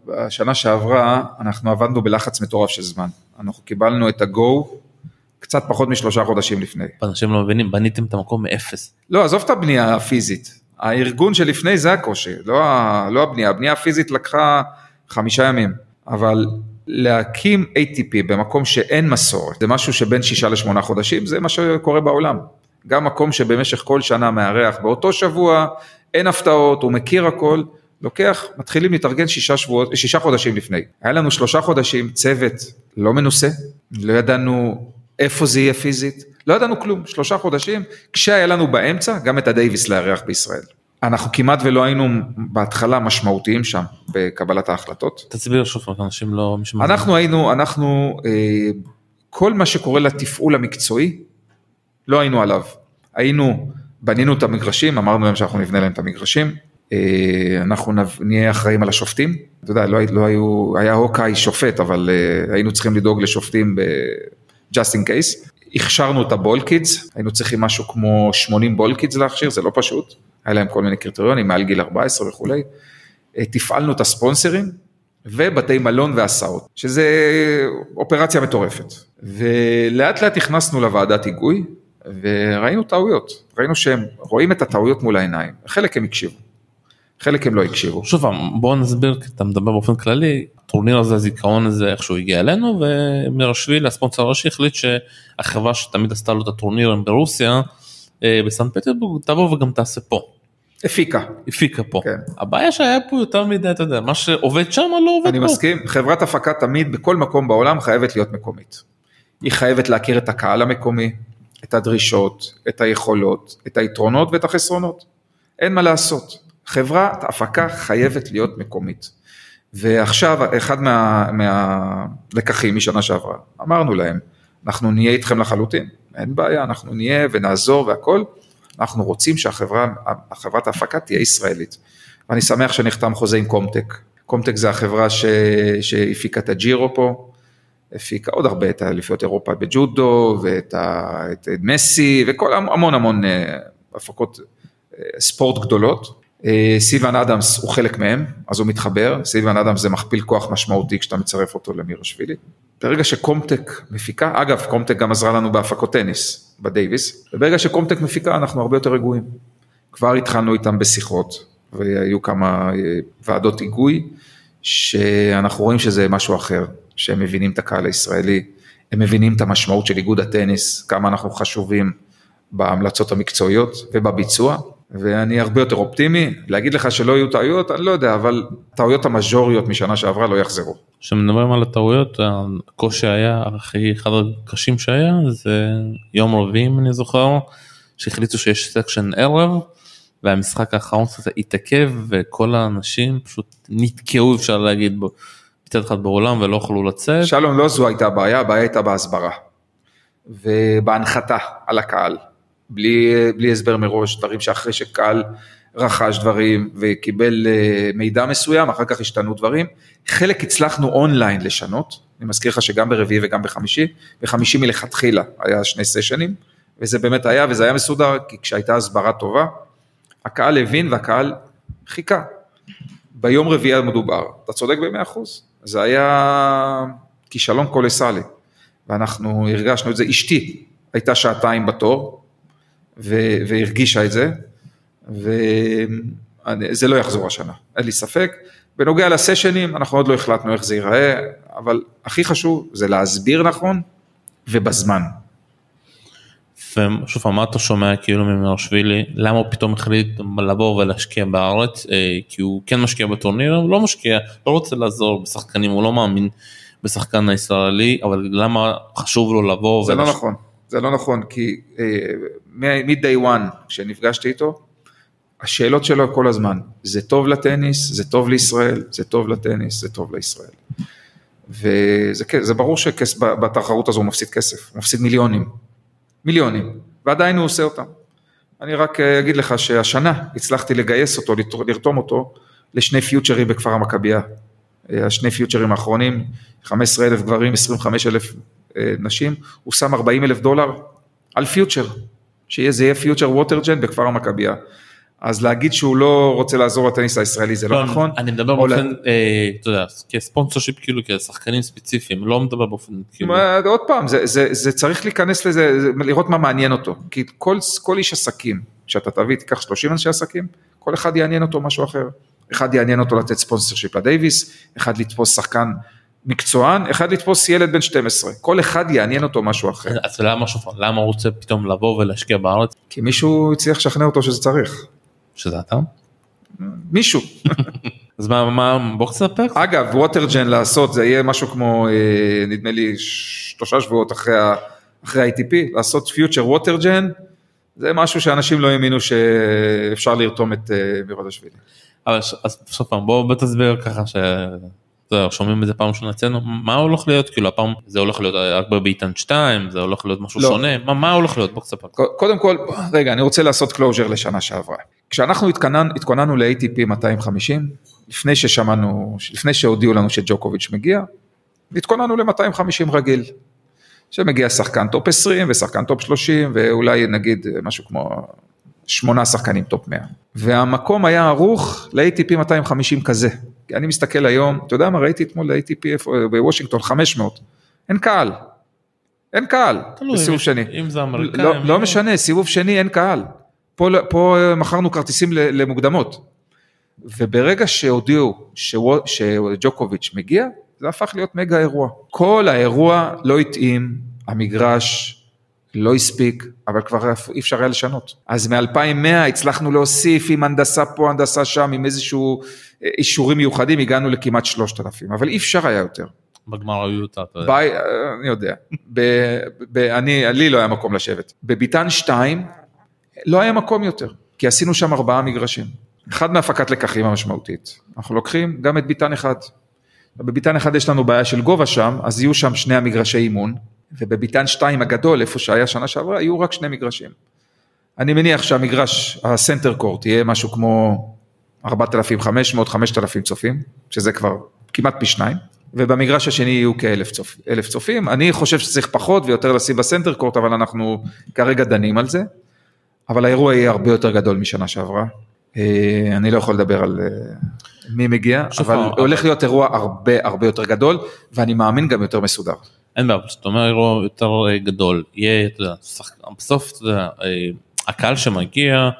בשנה שעברה אנחנו עבדנו בלחץ מטורף של זמן. אנחנו קיבלנו את ה-go קצת פחות משלושה חודשים לפני. אנשים לא מבינים בניתם את המקום מאפס. לא, עזוב את הבנייה הפיזית. הארגון שלפני זה הקושי, לא, לא הבנייה. הבנייה הפיזית לקחה חמישה ימים. אבל להקים ATP במקום שאין מסורת, זה משהו שבין שישה לשמונה חודשים, זה מה שקורה בעולם. גם מקום שבמשך כל שנה מארח באותו שבוע, אין הפתעות, הוא מכיר הכל, לוקח, מתחילים להתארגן שישה, שבועות, שישה חודשים לפני. היה לנו שלושה חודשים צוות לא מנוסה, לא ידענו איפה זה יהיה פיזית, לא ידענו כלום, שלושה חודשים, כשהיה לנו באמצע גם את הדייוויס לארח בישראל. אנחנו כמעט ולא היינו בהתחלה משמעותיים שם בקבלת ההחלטות. תסביר שוב אנשים לא משמעים. אנחנו היינו, אנחנו, אה, כל מה שקורה לתפעול המקצועי, לא היינו עליו. היינו, בנינו את המגרשים, אמרנו להם שאנחנו נבנה להם את המגרשים, אה, אנחנו נהיה אחראים על השופטים, אתה יודע, לא, לא היו, היה הוקאי שופט, אבל אה, היינו צריכים לדאוג לשופטים ב-just in case. הכשרנו את הבול קידס, היינו צריכים משהו כמו 80 בול קידס להכשיר, זה לא פשוט, היה להם כל מיני קריטריונים, מעל גיל 14 וכולי. אה, תפעלנו את הספונסרים ובתי מלון והסעות, שזה אופרציה מטורפת. ולאט לאט נכנסנו לוועדת היגוי וראינו טעויות, ראינו שהם רואים את הטעויות מול העיניים, חלק הם הקשיבו, חלק הם לא הקשיבו. שוב פעם בוא נסביר כי אתה מדבר באופן כללי הטורניר הזה הזיכרון הזה איכשהו הגיע אלינו ומירשווילי הספונסר הראשי החליט שהחברה שתמיד עשתה לו את הטורנירים ברוסיה בסן פטרבורג תבוא וגם תעשה פה. הפיקה, הפיקה פה. כן. הבעיה שהיה פה יותר מדי אתה יודע מה שעובד שם לא עובד אני פה. מסכים, חברת הפקה תמיד בכל מקום בעולם חייבת להיות מקומית. היא חייבת להכיר את הקהל המקומי, את הדרישות, את היכולות, את היתרונות ואת החסרונות. אין מה לעשות. חברת הפקה חייבת להיות מקומית. ועכשיו, אחד מה, מהלקחים משנה שעברה, אמרנו להם, אנחנו נהיה איתכם לחלוטין, אין בעיה, אנחנו נהיה ונעזור והכל, אנחנו רוצים שהחברה, החברת ההפקה תהיה ישראלית. ואני שמח שנחתם חוזה עם קומטק. קומטק זה החברה ש... שהפיקה את הג'ירו פה, הפיקה עוד הרבה את האליפיות אירופה בג'ודו, ואת ה... את מסי, וכל המון המון אה, הפקות אה, ספורט גדולות. אה, סיוון אדמס הוא חלק מהם, אז הוא מתחבר, סיוון אדמס זה מכפיל כוח משמעותי כשאתה מצרף אותו למירשווילי. ברגע שקומטק מפיקה, אגב קומטק גם עזרה לנו בהפקות טניס בדייוויס, וברגע שקומטק מפיקה אנחנו הרבה יותר רגועים. כבר התחלנו איתם בשיחות, והיו כמה אה, ועדות היגוי, שאנחנו רואים שזה משהו אחר, שהם מבינים את הקהל הישראלי, הם מבינים את המשמעות של איגוד הטניס, כמה אנחנו חשובים בהמלצות המקצועיות ובביצוע, ואני הרבה יותר אופטימי, להגיד לך שלא יהיו טעויות, אני לא יודע, אבל טעויות המז'וריות משנה שעברה לא יחזרו. כשמדברים על הטעויות הקושי היה הכי אחד הקשים שהיה זה יום רביעי אם אני זוכר שהחליטו שיש סקשן ערב והמשחק האחרון קצת התעכב וכל האנשים פשוט נתקעו אפשר להגיד בו, מצד אחד בעולם ולא יכלו לצאת. שלום, לא זו הייתה הבעיה, הבעיה הייתה בהסברה. ובהנחתה על הקהל, בלי, בלי הסבר מראש, דברים שאחרי שקהל רכש דברים וקיבל אה, מידע מסוים, אחר כך השתנו דברים. חלק הצלחנו אונליין לשנות, אני מזכיר לך שגם ברביעי וגם בחמישי, בחמישי מלכתחילה היה שני סשנים, וזה באמת היה, וזה היה מסודר, כי כשהייתה הסברה טובה, הקהל הבין והקהל חיכה. ביום רביעי המדובר, אתה צודק במאה אחוז, זה היה כישלון קולסלי, ואנחנו הרגשנו את זה, אשתי הייתה שעתיים בתור, ו- והרגישה את זה, וזה לא יחזור השנה, אין לי ספק. בנוגע לסשנים, אנחנו עוד לא החלטנו איך זה ייראה, אבל הכי חשוב זה להסביר נכון ובזמן. ושוב פעם, מה אתה שומע כאילו ממרשווילי, למה הוא פתאום החליט לבוא ולהשקיע בארץ, אה, כי הוא כן משקיע בטורניר, הוא לא משקיע, לא רוצה לעזור בשחקנים, הוא לא מאמין בשחקן הישראלי, אבל למה חשוב לו לבוא? זה לא נכון, זה לא נכון, כי מ-day one, כשנפגשתי איתו, השאלות שלו כל הזמן, זה טוב לטניס, זה טוב לישראל, זה טוב לטניס, זה טוב לישראל. וזה ברור שבתחרות הזו הוא מפסיד כסף, הוא מפסיד מיליונים, מיליונים, ועדיין הוא עושה אותם. אני רק אה, אגיד לך שהשנה הצלחתי לגייס אותו, לרתום אותו לשני פיוצ'רים בכפר המכבייה. אה, השני פיוצ'רים האחרונים, 15 אלף גברים, 25 אלף אה, נשים, הוא שם 40 אלף דולר על Future, שזה יהיה Future Watergen בכפר המכבייה. אז להגיד שהוא לא רוצה לעזור לטניס הישראלי זה לא, לא נכון. אני מדבר באופן, אה, אתה יודע, כספונסר שיפ כאילו כשחקנים ספציפיים, לא מדבר באופן כאילו. עוד פעם, זה צריך להיכנס לזה, לראות מה מעניין אותו. כי כל איש עסקים, שאתה תביא, תיקח 30 אנשי עסקים, כל אחד יעניין אותו משהו אחר. אחד יעניין אותו לתת sponsorship לדייוויס, אחד לתפוס שחקן מקצוען, אחד לתפוס ילד בן 12, כל אחד יעניין אותו משהו אחר. אז למה שופר, למה הוא רוצה פתאום לבוא ולהשקיע בארץ? כי מישהו הצליח לשכנע אותו שזה צריך. שזה אתה? מישהו. אז מה, מה, בוא תספר. אגב, Watergen לעשות, זה יהיה משהו כמו, אה, נדמה לי, שלושה שבועות אחרי ה-ATP, לעשות Future Watergen, זה משהו שאנשים לא האמינו שאפשר לרתום את. אה, אבל אז סוף פעם בוא תסביר ככה ש... שומעים את זה פעם ראשונה אצלנו, מה הולך להיות, כאילו הפעם זה הולך להיות רק בביתן 2, זה הולך להיות משהו לא. שונה, מה, מה הולך להיות, בוא תספר. קודם כל, רגע, אני רוצה לעשות closure לשנה שעברה. כשאנחנו התכונן, התכוננו ל-ATP 250, לפני ששמענו, לפני שהודיעו לנו שג'וקוביץ' מגיע, התכוננו ל-250 רגיל. שמגיע שחקן טופ 20 ושחקן טופ 30 ואולי נגיד משהו כמו שמונה שחקנים טופ 100. והמקום היה ערוך ל-ATP 250 כזה. אני מסתכל היום, אתה יודע מה ראיתי אתמול ל-ATP בוושינגטון 500, אין קהל. אין קהל בסיבוב שני. אם זה אמריקאים. לא, לא משנה, סיבוב שני אין קהל. פה, פה מכרנו כרטיסים למוקדמות. וברגע שהודיעו שג'וקוביץ' מגיע, זה הפך להיות מגה אירוע. כל האירוע לא התאים, המגרש לא הספיק, אבל כבר אי אפשר היה לשנות. אז מ-2100 הצלחנו להוסיף עם הנדסה פה, הנדסה שם, עם איזשהו אה, אישורים מיוחדים, הגענו לכמעט 3,000, אבל אי אפשר היה יותר. בגמר היו אותה, אתה יודע. ביי, אני יודע. ב, ב, אני, לי לא היה מקום לשבת. בביתן 2 לא היה מקום יותר, כי עשינו שם ארבעה מגרשים. אחד מהפקת לקחים המשמעותית. אנחנו לוקחים גם את ביתן אחד. בביתן אחד יש לנו בעיה של גובה שם, אז יהיו שם שני המגרשי אימון, ובביתן 2 הגדול, איפה שהיה שנה שעברה, יהיו רק שני מגרשים. אני מניח שהמגרש, הסנטר קורט, יהיה משהו כמו 4,500-5,000 צופים, שזה כבר כמעט פי שניים, ובמגרש השני יהיו כאלף צופ, צופים. אני חושב שצריך פחות ויותר לשים בסנטר קורט, אבל אנחנו כרגע דנים על זה. אבל האירוע יהיה הרבה יותר גדול משנה שעברה. אה, אני לא יכול לדבר על אה, מי מגיע, אבל הולך להיות אירוע הרבה הרבה יותר גדול, ואני מאמין גם יותר מסודר. אין בעיה, זאת אומרת אירוע יותר אה, גדול, יהיה, אתה יודע, בסוף, אתה יודע, הקהל שמגיע,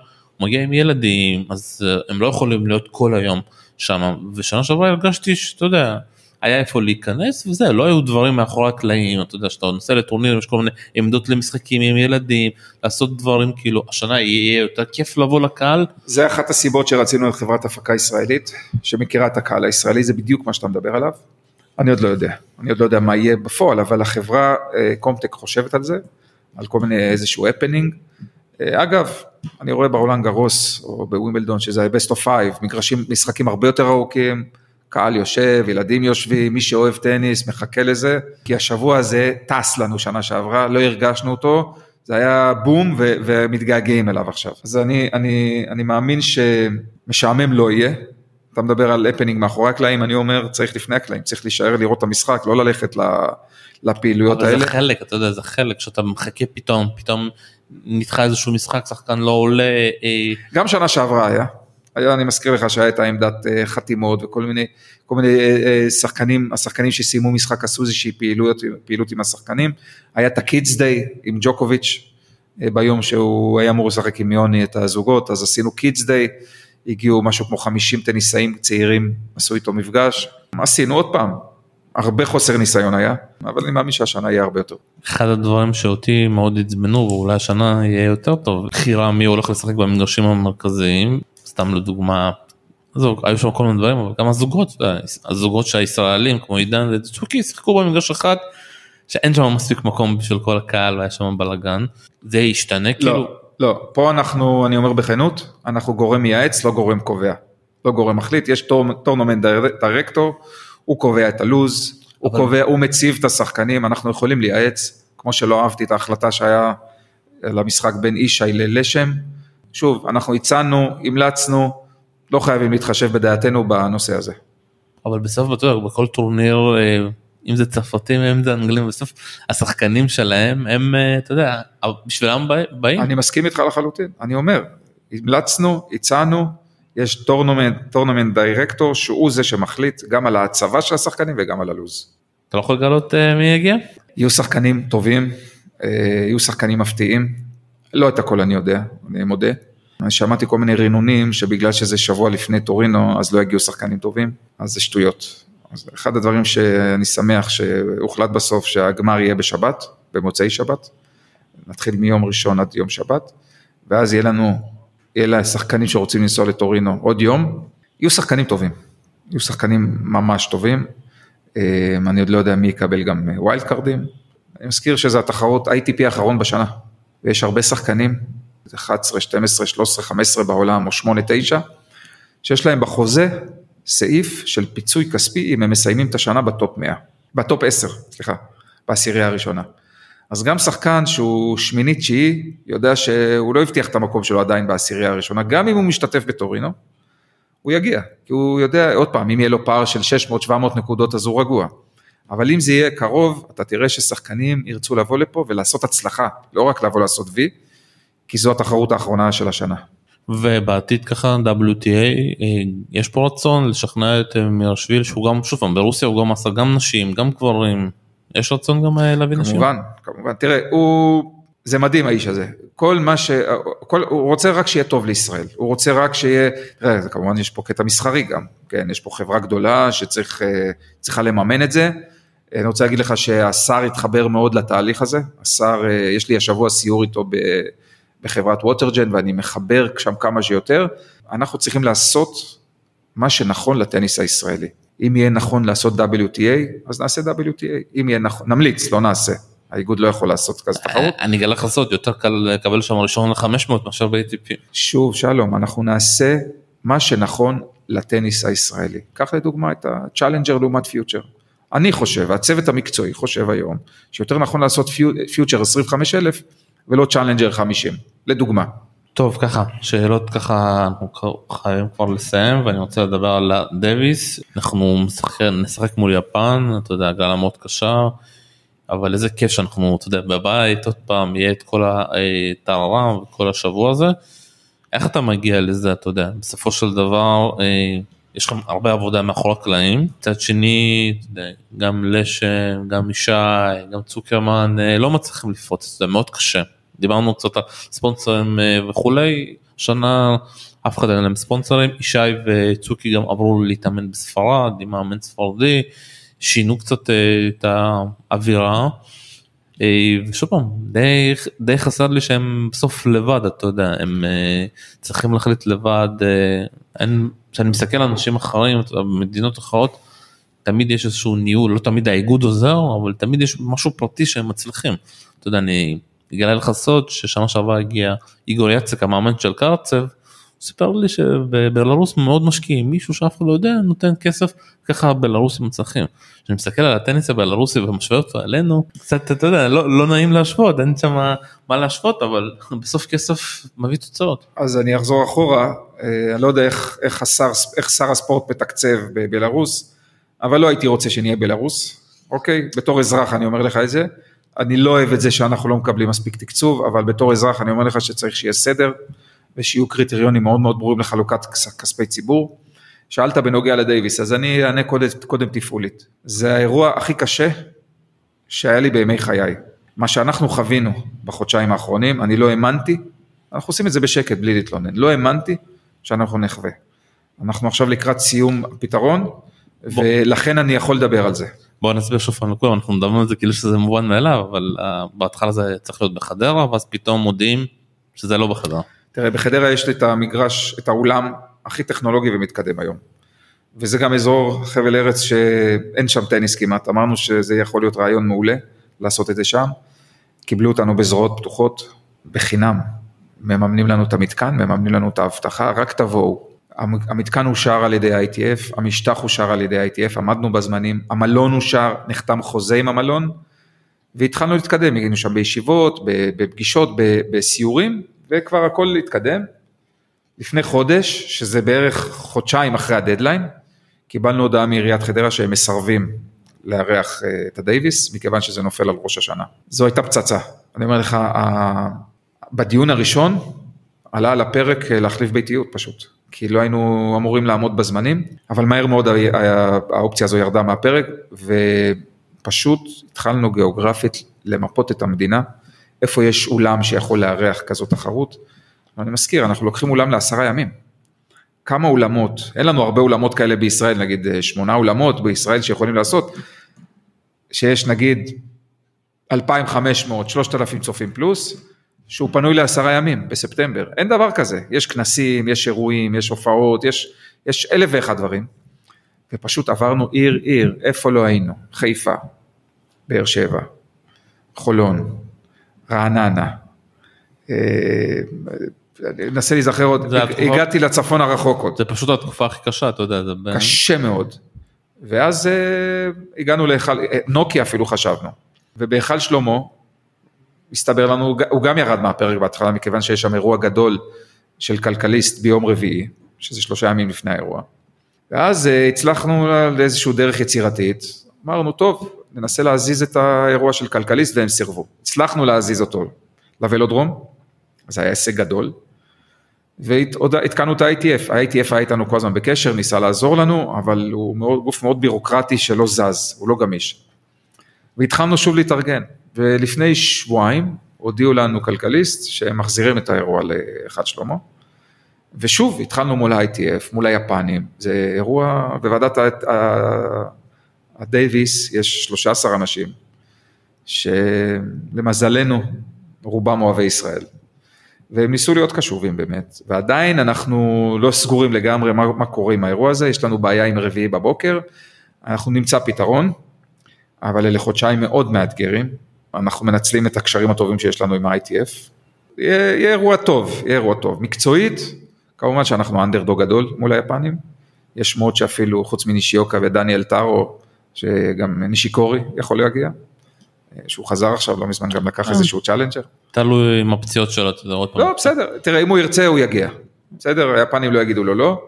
מגיע עם ילדים, אז הם לא יכולים להיות כל היום שם, ושנה שעברה הרגשתי שאתה יודע, היה איפה להיכנס וזה, לא היו דברים מאחורי הקלעים, אתה יודע, שאתה נוסע לטורנירים, יש כל מיני עמדות למשחקים עם ילדים, לעשות דברים, כאילו, השנה יהיה יותר כיף לבוא לקהל. זה אחת הסיבות שרצינו את חברת הפקה ישראלית, שמכירה את הקהל הישראלי, זה בדיוק מה שאתה מדבר עליו. אני עוד לא יודע, אני עוד לא יודע מה יהיה בפועל, אבל החברה אה, קומטק חושבת על זה, על כל מיני איזשהו הפנינג. אה, אגב, אני רואה ברולנד גרוס או בווימבלדון שזה ה-best of five, מגרשים, משחקים הרבה יותר ארוכים, קהל יושב, ילדים יושבים, מי שאוהב טניס מחכה לזה, כי השבוע הזה טס לנו שנה שעברה, לא הרגשנו אותו, זה היה בום ו- ומתגעגעים אליו עכשיו. אז אני, אני, אני מאמין שמשעמם לא יהיה. אתה מדבר על הפנינג מאחורי הקלעים, אני אומר צריך לפני הקלעים, צריך להישאר לראות את המשחק, לא ללכת לפעילויות אבל האלה. זה חלק, אתה יודע, זה חלק, שאתה מחכה פתאום, פתאום נדחה איזשהו משחק, שחקן לא עולה. אה... גם שנה שעברה היה, היה, אני מזכיר לך שהייתה עמדת אה, חתימות וכל מיני, כל מיני אה, שחקנים, השחקנים שסיימו משחק עשו איזושהי פעילות, פעילות עם השחקנים, היה את הקידס דיי עם ג'וקוביץ', ביום שהוא היה אמור לשחק עם יוני את הזוגות, אז עשינו קידס דיי, הגיעו משהו כמו 50 טניסאים צעירים, עשו איתו מפגש, עשינו עוד פעם, הרבה חוסר ניסיון היה, אבל אני מאמין שהשנה יהיה הרבה יותר. אחד הדברים שאותי מאוד עצבנו ואולי השנה יהיה יותר טוב, בחירה מי הולך לשחק במגרשים המרכזיים, סתם לדוגמה, עזוב, היו שם כל מיני דברים, אבל גם הזוגות, הזוגות שהישראלים כמו עידן וצ'וקי שיחקו במגרש אחד, שאין שם מספיק מקום בשביל כל הקהל והיה שם בלאגן, זה ישתנה לא, כאילו, לא, פה אנחנו, אני אומר בכנות, אנחנו גורם מייעץ, לא גורם קובע. לא גורם מחליט, יש tournament director, הוא קובע את הלוז, הוא אבל- קובע, הוא מציב את השחקנים, אנחנו יכולים לייעץ, כמו שלא אהבתי את ההחלטה שהיה למשחק בין ישי ללשם. שוב, אנחנו הצענו, המלצנו, לא חייבים להתחשב בדעתנו בנושא הזה. אבל בסוף יודע, בכל טורניר, אה, אם זה צרפתים אם זה אנגלים, בסוף השחקנים שלהם הם, אה, אתה יודע, בשבילם בא- באים. אני מסכים איתך לחלוטין, אני אומר, המלצנו, הצענו, יש tournament, tournament director שהוא זה שמחליט גם על ההצבה של השחקנים וגם על הלוז. אתה לא יכול לגלות אה, מי יגיע? יהיו שחקנים טובים, אה, יהיו שחקנים מפתיעים, לא את הכל אני יודע, אני מודה. שמעתי כל מיני רינונים שבגלל שזה שבוע לפני טורינו אז לא יגיעו שחקנים טובים, אז זה שטויות. אז אחד הדברים שאני שמח שהוחלט בסוף שהגמר יהיה בשבת, במוצאי שבת, נתחיל מיום ראשון עד יום שבת, ואז יהיה לנו, יהיה לה שחקנים שרוצים לנסוע לטורינו עוד יום, יהיו שחקנים טובים, יהיו שחקנים ממש טובים, אה, אני עוד לא יודע מי יקבל גם ווילד קארדים, אני מזכיר שזה התחרות ATP האחרון בשנה, ויש הרבה שחקנים, 11, 12, 13, 15 בעולם, או 8, 9, שיש להם בחוזה סעיף של פיצוי כספי אם הם מסיימים את השנה בטופ 100, בטופ 10, סליחה, בעשירייה הראשונה. אז גם שחקן שהוא שמינית תשיעי, יודע שהוא לא הבטיח את המקום שלו עדיין בעשירייה הראשונה, גם אם הוא משתתף בטורינו, הוא יגיע, כי הוא יודע, עוד פעם, אם יהיה לו פער של 600-700 נקודות אז הוא רגוע. אבל אם זה יהיה קרוב, אתה תראה ששחקנים ירצו לבוא לפה ולעשות הצלחה, לא רק לבוא לעשות וי, כי זו התחרות האחרונה של השנה. ובעתיד ככה WTA אה, יש פה רצון לשכנע את אה, מירשוויל שהוא גם שוב פעם ברוסיה הוא גם עשה גם נשים גם גברים יש רצון גם אה, להביא נשים. כמובן, כמובן, תראה, הוא, זה מדהים האיש הזה, כל מה ש... כל, הוא רוצה רק שיהיה טוב לישראל, הוא רוצה רק שיהיה, תראה, זה כמובן יש פה קטע מסחרי גם, כן, יש פה חברה גדולה שצריכה לממן את זה, אני רוצה להגיד לך שהשר התחבר מאוד לתהליך הזה, השר, אה, יש לי השבוע סיור איתו ב, בחברת ווטרג'ן ואני מחבר שם כמה שיותר, אנחנו צריכים לעשות מה שנכון לטניס הישראלי. אם יהיה נכון לעשות WTA, אז נעשה WTA, אם יהיה נכון, נמליץ, לא נעשה. האיגוד לא יכול לעשות כזה תחרות. אני אגלה לך סוד יותר קל לקבל שם ראשון ל-500 מאשר ב-ATP. שוב, שלום, אנחנו נעשה מה שנכון לטניס הישראלי. קח לדוגמה את ה-Challenger לעומת פיוטר. אני חושב, הצוות המקצועי חושב היום, שיותר נכון לעשות פיוטר 25,000 ולא Challenger 50, לדוגמה. טוב ככה שאלות ככה אנחנו חייבים כבר לסיים ואני רוצה לדבר על דוויס אנחנו משחק, נשחק מול יפן אתה יודע הגרלה מאוד קשה אבל איזה כיף שאנחנו אתה יודע בבית עוד פעם יהיה את כל הטהרם וכל השבוע הזה. איך אתה מגיע לזה אתה יודע בסופו של דבר אה, יש לכם הרבה עבודה מאחורי הקלעים מצד שני יודע, גם לשם גם ישי גם צוקרמן אה, לא מצליחים לפרוץ זה מאוד קשה. דיברנו קצת על ספונסרים אה, וכולי, שנה אף אחד אין להם ספונסרים, ישי וצוקי גם עברו להתאמן בספרד עם מאמן ספרדי, שינו קצת אה, את האווירה. אה, ושוב פעם, די, די חסר לי שהם בסוף לבד, אתה יודע, הם צריכים להחליט לבד, אין, כשאני מסתכל על אנשים אחרים, במדינות אחרות, תמיד יש איזשהו ניהול, לא תמיד האיגוד עוזר, אבל תמיד יש משהו פרטי שהם מצליחים. אתה יודע, אני אגלה לך סוד ששנה שעברה הגיע איגור יצק המאמן של קרצב, סיפר לי שבבלארוס מאוד משקיעים, מישהו שאף אחד לא יודע נותן כסף, ככה הבלארוסים מצליחים. כשאני מסתכל על הטניס הבלארוסי ומשווה אותו עלינו, קצת אתה יודע, לא, לא נעים להשוות, אין שם מה להשוות, אבל בסוף כסף מביא תוצאות. אז אני אחזור אחורה, אני לא יודע איך, איך, השר, איך שר הספורט מתקצב בבלארוס, אבל לא הייתי רוצה שנהיה בלארוס, אוקיי? בתור אזרח אני אומר לך את זה. אני לא אוהב את זה שאנחנו לא מקבלים מספיק תקצוב, אבל בתור אזרח אני אומר לך שצריך שיהיה סדר ושיהיו קריטריונים מאוד מאוד ברורים לחלוקת כספי ציבור. שאלת בנוגע לדייוויס, אז אני אענה קודם, קודם תפעולית. זה האירוע הכי קשה שהיה לי בימי חיי. מה שאנחנו חווינו בחודשיים האחרונים, אני לא האמנתי, אנחנו עושים את זה בשקט בלי להתלונן, לא האמנתי שאנחנו נחווה. אנחנו עכשיו לקראת סיום הפתרון, ולכן אני יכול לדבר על זה. בוא נסביר שוב פעם לכולם אנחנו מדברים על זה כאילו שזה מובן מאליו אבל uh, בהתחלה זה צריך להיות בחדרה ואז פתאום מודיעים שזה לא בחדרה. תראה, בחדרה יש את המגרש, את האולם הכי טכנולוגי ומתקדם היום. וזה גם אזור חבל ארץ שאין שם טניס כמעט, אמרנו שזה יכול להיות רעיון מעולה לעשות את זה שם. קיבלו אותנו בזרועות פתוחות, בחינם. מממנים לנו את המתקן, מממנים לנו את האבטחה, רק תבואו. המתקן אושר על ידי ה-ITF, המשטח אושר על ידי ה-ITF, עמדנו בזמנים, המלון אושר, נחתם חוזה עם המלון, והתחלנו להתקדם, היינו שם בישיבות, בפגישות, בסיורים, וכבר הכל התקדם. לפני חודש, שזה בערך חודשיים אחרי הדדליין, קיבלנו הודעה מעיריית חדרה שהם מסרבים לארח אה, את הדייוויס, מכיוון שזה נופל על ראש השנה. זו הייתה פצצה. אני אומר לך, בדיון הראשון עלה על הפרק אה, להחליף ביתיות פשוט. כי לא היינו אמורים לעמוד בזמנים, אבל מהר מאוד האופציה הזו ירדה מהפרק, ופשוט התחלנו גיאוגרפית למפות את המדינה, איפה יש אולם שיכול לארח כזאת תחרות. אני מזכיר, אנחנו לוקחים אולם לעשרה ימים. כמה אולמות, אין לנו הרבה אולמות כאלה בישראל, נגיד אה, שמונה אולמות בישראל שיכולים לעשות, שיש נגיד 2,500, 3,000 צופים פלוס, שהוא פנוי לעשרה ימים בספטמבר, אין דבר כזה, יש כנסים, יש אירועים, יש הופעות, יש, יש אלף ואחד דברים, ופשוט עברנו עיר עיר, איפה לא היינו, חיפה, באר שבע, חולון, רעננה, אה, אני אנסה להיזכר עוד, הגעתי לצפון הרחוק עוד. זה פשוט התקופה הכי קשה, אתה יודע, זה... קשה מאוד. ואז אה, הגענו להיכל, אה, נוקי אפילו חשבנו, ובהיכל שלמה, הסתבר לנו, הוא גם ירד מהפרק בהתחלה, מכיוון שיש שם אירוע גדול של כלכליסט ביום רביעי, שזה שלושה ימים לפני האירוע. ואז אה, הצלחנו לאיזושהי דרך יצירתית, אמרנו, טוב, ננסה להזיז את האירוע של כלכליסט, והם סירבו. הצלחנו להזיז אותו לוולודרום, זה היה הישג גדול, והתקנו את ה-ITF, ה-ITF היה איתנו כל הזמן בקשר, ניסה לעזור לנו, אבל הוא מאוד, גוף מאוד בירוקרטי שלא זז, הוא לא גמיש. והתחלנו שוב להתארגן, ולפני שבועיים הודיעו לנו כלכליסט שהם מחזירים את האירוע לאחד שלמה, ושוב התחלנו מול ה-ITF, מול היפנים, זה אירוע, בוועדת הדייוויס יש 13 אנשים, שלמזלנו רובם אוהבי ישראל. והם ניסו להיות קשובים באמת, ועדיין אנחנו לא סגורים לגמרי מה, מה קורה עם האירוע הזה, יש לנו בעיה עם רביעי בבוקר, אנחנו נמצא פתרון, אבל אלה חודשיים מאוד מאתגרים, אנחנו מנצלים את הקשרים הטובים שיש לנו עם ה-ITF, יהיה, יהיה אירוע טוב, יהיה אירוע טוב, מקצועית, כמובן שאנחנו אנדרדוג גדול מול היפנים, יש שמות שאפילו חוץ מנישיוקה ודניאל טארו, שגם נישיקורי יכול להגיע, שהוא חזר עכשיו לא מזמן גם לקח אה. איזשהו צ'אלנג'ר. תלוי עם הפציעות שלו, אתה יודע, עוד פעם. לא, בסדר, תראה, אם הוא ירצה הוא יגיע. בסדר, היפנים לא יגידו לו לא.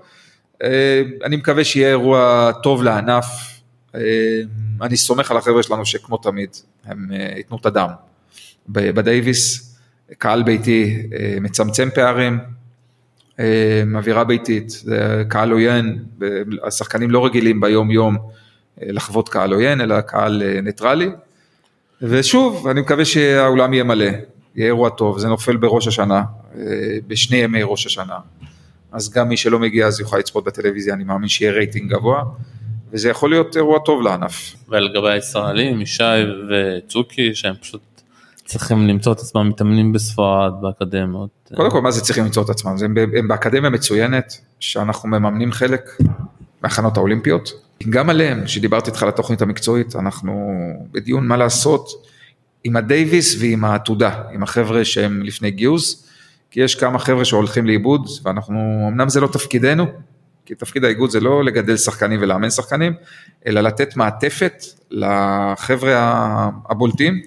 אה, אני מקווה שיהיה אירוע טוב לענף. אה, אני סומך על החבר'ה שלנו שכמו תמיד, הם ייתנו את הדם. בדייוויס, קהל ביתי מצמצם פערים, אווירה ביתית, זה קהל עוין, השחקנים לא רגילים ביום יום לחוות קהל עוין, אלא קהל ניטרלי. ושוב, אני מקווה שהאולם יהיה מלא, יהיה אירוע טוב, זה נופל בראש השנה, אה, בשני ימי ראש השנה. אז גם מי שלא מגיע אז יוכל לצפות בטלוויזיה, אני מאמין שיהיה רייטינג גבוה, וזה יכול להיות אירוע טוב לענף. ולגבי הישראלים, ישי וצוקי, שהם פשוט צריכים למצוא את עצמם מתאמנים בספרד, באקדמיות. קודם כל, מה זה צריכים למצוא את עצמם? הם, הם באקדמיה מצוינת, שאנחנו מממנים חלק מהכנות האולימפיות, גם עליהם, שדיברתי איתך על התוכנית המקצועית, אנחנו בדיון מה לעשות עם הדייוויס ועם העתודה, עם החבר'ה שהם לפני גיוס, כי יש כמה חבר'ה שהולכים לאיבוד, ואנחנו, אמנם זה לא תפקידנו, כי תפקיד האיגוד זה לא לגדל שחקנים ולאמן שחקנים, אלא לתת מעטפת לחבר'ה הבולטים,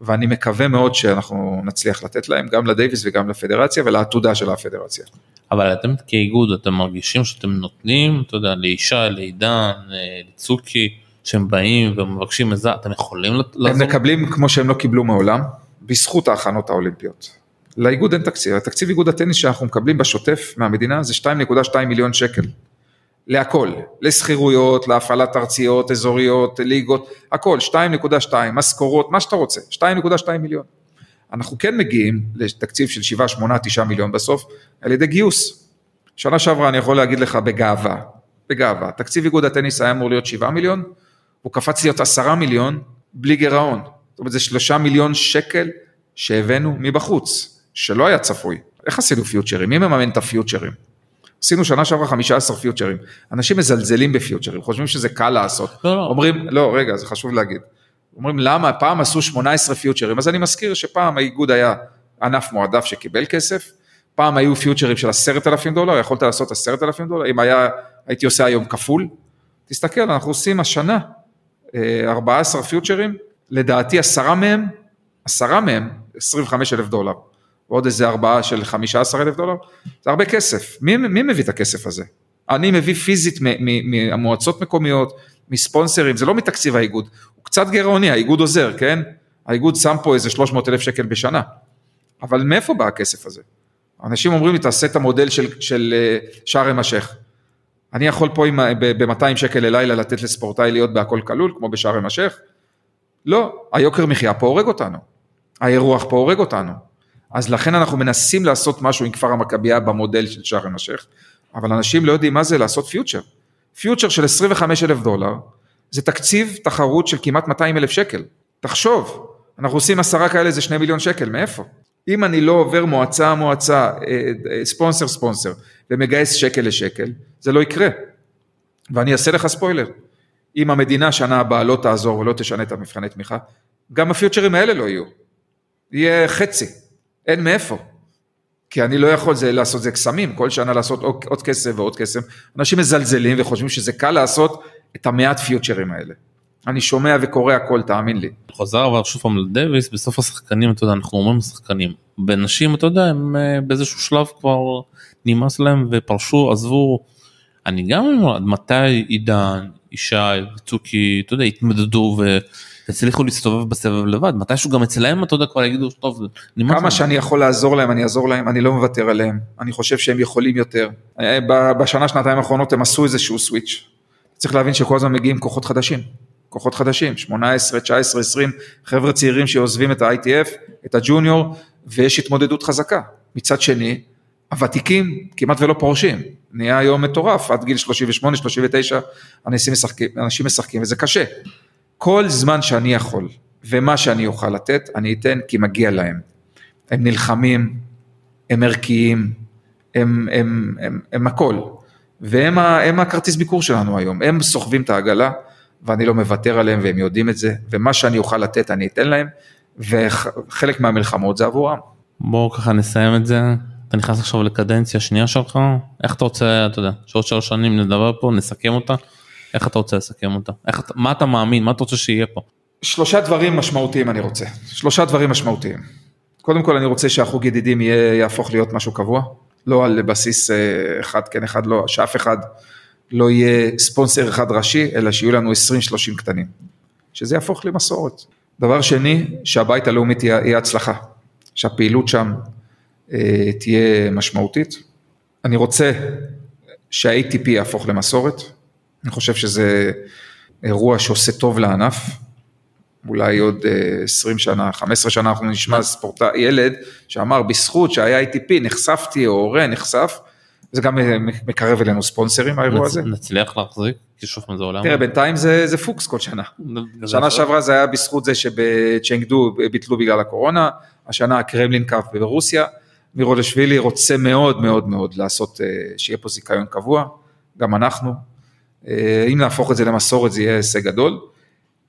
ואני מקווה מאוד שאנחנו נצליח לתת להם, גם לדייוויס וגם לפדרציה ולעתודה של הפדרציה. אבל אתם כאיגוד אתם מרגישים שאתם נותנים, אתה יודע, לאישה, לעידן, אה, לצוקי, שהם באים ומבקשים עזרה, אתם יכולים לעזור? הם מקבלים כמו שהם לא קיבלו מעולם, בזכות ההכנות האולימפיות. לאיגוד אין תקציב, התקציב איגוד הטניס שאנחנו מקבלים בשוטף מהמדינה זה 2.2 מיליון שקל. להכל, לשכירויות, להפעלת ארציות, אזוריות, ליגות, הכל, 2.2, משכורות, מה שאתה רוצה, 2.2 מיליון. אנחנו כן מגיעים לתקציב של 7, 8, 9 מיליון בסוף, על ידי גיוס. שנה שעברה אני יכול להגיד לך בגאווה, בגאווה, תקציב איגוד הטניס היה אמור להיות 7 מיליון, הוא קפץ להיות עשרה מיליון בלי גירעון. זאת אומרת, זה שלושה מיליון שקל שהבאנו מבחוץ, שלא היה צפוי. איך עשינו פיוטשרים? מי מממן את הפיוטשרים? עשינו שנה שעברה 15 פיוטשרים. אנשים מזלזלים בפיוטשרים, חושבים שזה קל לעשות. לא, לא. אומרים, לא, רגע, זה חשוב להגיד. אומרים, למה? פעם עשו 18 פיוטשרים, אז אני מזכיר שפעם האיגוד היה ענף מועדף שקיבל כסף, פעם היו פיוטשרים של עשרת אלפים דולר, יכולת לעשות עשרת אלפים דולר, אם היה, הייתי עושה היום כפול. תסתכל, אנחנו עושים השנה 14 אה, פיוטשרים, לדעתי עשרה מהם, עשרה מהם, 25 אלף דולר. ועוד איזה ארבעה של 15 אלף דולר, זה הרבה כסף. מי, מי מביא את הכסף הזה? אני מביא פיזית מהמועצות מקומיות, מספונסרים, זה לא מתקציב האיגוד, הוא קצת גירעוני, האיגוד עוזר, כן? האיגוד שם פה איזה 300 אלף שקל בשנה. אבל מאיפה בא הכסף הזה? אנשים אומרים לי, תעשה את המודל של, של אה, שער המשך. אני יכול פה ב-200 שקל ללילה לתת לספורטאי להיות בהכל כלול, כמו בשער המשך? לא, היוקר מחיה פה הורג אותנו. האירוח פה הורג אותנו. אז לכן אנחנו מנסים לעשות משהו עם כפר המכבייה במודל של שער המשך, אבל אנשים לא יודעים מה זה לעשות פיוטר. פיוטר של 25 אלף דולר, זה תקציב תחרות של כמעט 200 אלף שקל. תחשוב, אנחנו עושים עשרה כאלה זה שני מיליון שקל, מאיפה? אם אני לא עובר מועצה מועצה, אה, אה, ספונסר ספונסר, ומגייס שקל לשקל, זה לא יקרה. ואני אעשה לך ספוילר, אם המדינה שנה הבאה לא תעזור ולא תשנה את המבחני תמיכה, גם הפיוטרים האלה לא יהיו. יהיה חצי. אין מאיפה. כי אני לא יכול זה, לעשות זה קסמים, כל שנה לעשות עוד, עוד כסף ועוד כסף. אנשים מזלזלים וחושבים שזה קל לעשות את המעט פיוטשרים האלה. אני שומע וקורא הכל, תאמין לי. חוזר אבל שוב פעם לדוויס, בסוף השחקנים, אתה יודע, אנחנו אומרים שחקנים. בנשים, אתה יודע, הם אה, באיזשהו שלב כבר נמאס להם ופרשו, עזבו. אני גם אומר, עד מתי עידן, ישי וצוקי, אתה יודע, התמודדו ו... הצליחו להסתובב בסבב לבד, מתישהו גם אצלם אתה יודע כבר יגידו טוב, כמה שאני יכול לעזור להם אני אעזור להם, אני לא מוותר עליהם, אני חושב שהם יכולים יותר. אה, בשנה שנתיים האחרונות הם עשו איזשהו סוויץ'. צריך להבין שכל הזמן מגיעים כוחות חדשים, כוחות חדשים, 18, 19, 20 חבר'ה צעירים שעוזבים את ה-ITF, את הג'וניור, ויש התמודדות חזקה. מצד שני, הוותיקים כמעט ולא פורשים, נהיה היום מטורף, עד גיל 38, 39, אנשים משחקים, אנשים משחקים וזה קשה. כל זמן שאני יכול, ומה שאני אוכל לתת, אני אתן כי מגיע להם. הם נלחמים, הם ערכיים, הם, הם, הם, הם הכל. והם הם הכרטיס ביקור שלנו היום, הם סוחבים את העגלה, ואני לא מוותר עליהם והם יודעים את זה, ומה שאני אוכל לתת אני אתן להם, וחלק מהמלחמות זה עבורם. בואו ככה נסיים את זה, אתה נכנס עכשיו לקדנציה שנייה שלך, איך אתה רוצה, אתה יודע, שעוד שלוש שנים נדבר פה, נסכם אותה. איך אתה רוצה לסכם אותה? איך, מה אתה מאמין? מה אתה רוצה שיהיה פה? שלושה דברים משמעותיים אני רוצה, שלושה דברים משמעותיים. קודם כל אני רוצה שהחוג ידידים יהיה, יהפוך להיות משהו קבוע, לא על בסיס אה, אחד כן אחד לא, שאף אחד לא יהיה ספונסר אחד ראשי, אלא שיהיו לנו 20-30 קטנים, שזה יהפוך למסורת. דבר שני, שהבית הלאומי תהיה הצלחה, שהפעילות שם אה, תהיה משמעותית. אני רוצה שה-ATP יהפוך למסורת, אני חושב שזה אירוע שעושה טוב לענף. אולי עוד 20 אה, שנה, 15 שנה אנחנו נשמע ספורטאי, ילד שאמר בזכות שהיה ATP נחשפתי או הורה נחשף, זה גם אה, מקרב אלינו ספונסרים האירוע הזה. נצליח להחזיק? כי שוב פעם זה עולם. תראה בינתיים זה, זה פוקס כל שנה. שנה שעברה זה היה בזכות זה שבצ'נגדו ביטלו בגלל הקורונה, השנה הקרמלין קאפ ברוסיה, מירולשווילי רוצה מאוד מאוד מאוד לעשות, אה, שיהיה פה זיכיון קבוע, גם אנחנו, אם נהפוך את זה למסורת זה יהיה הישג גדול.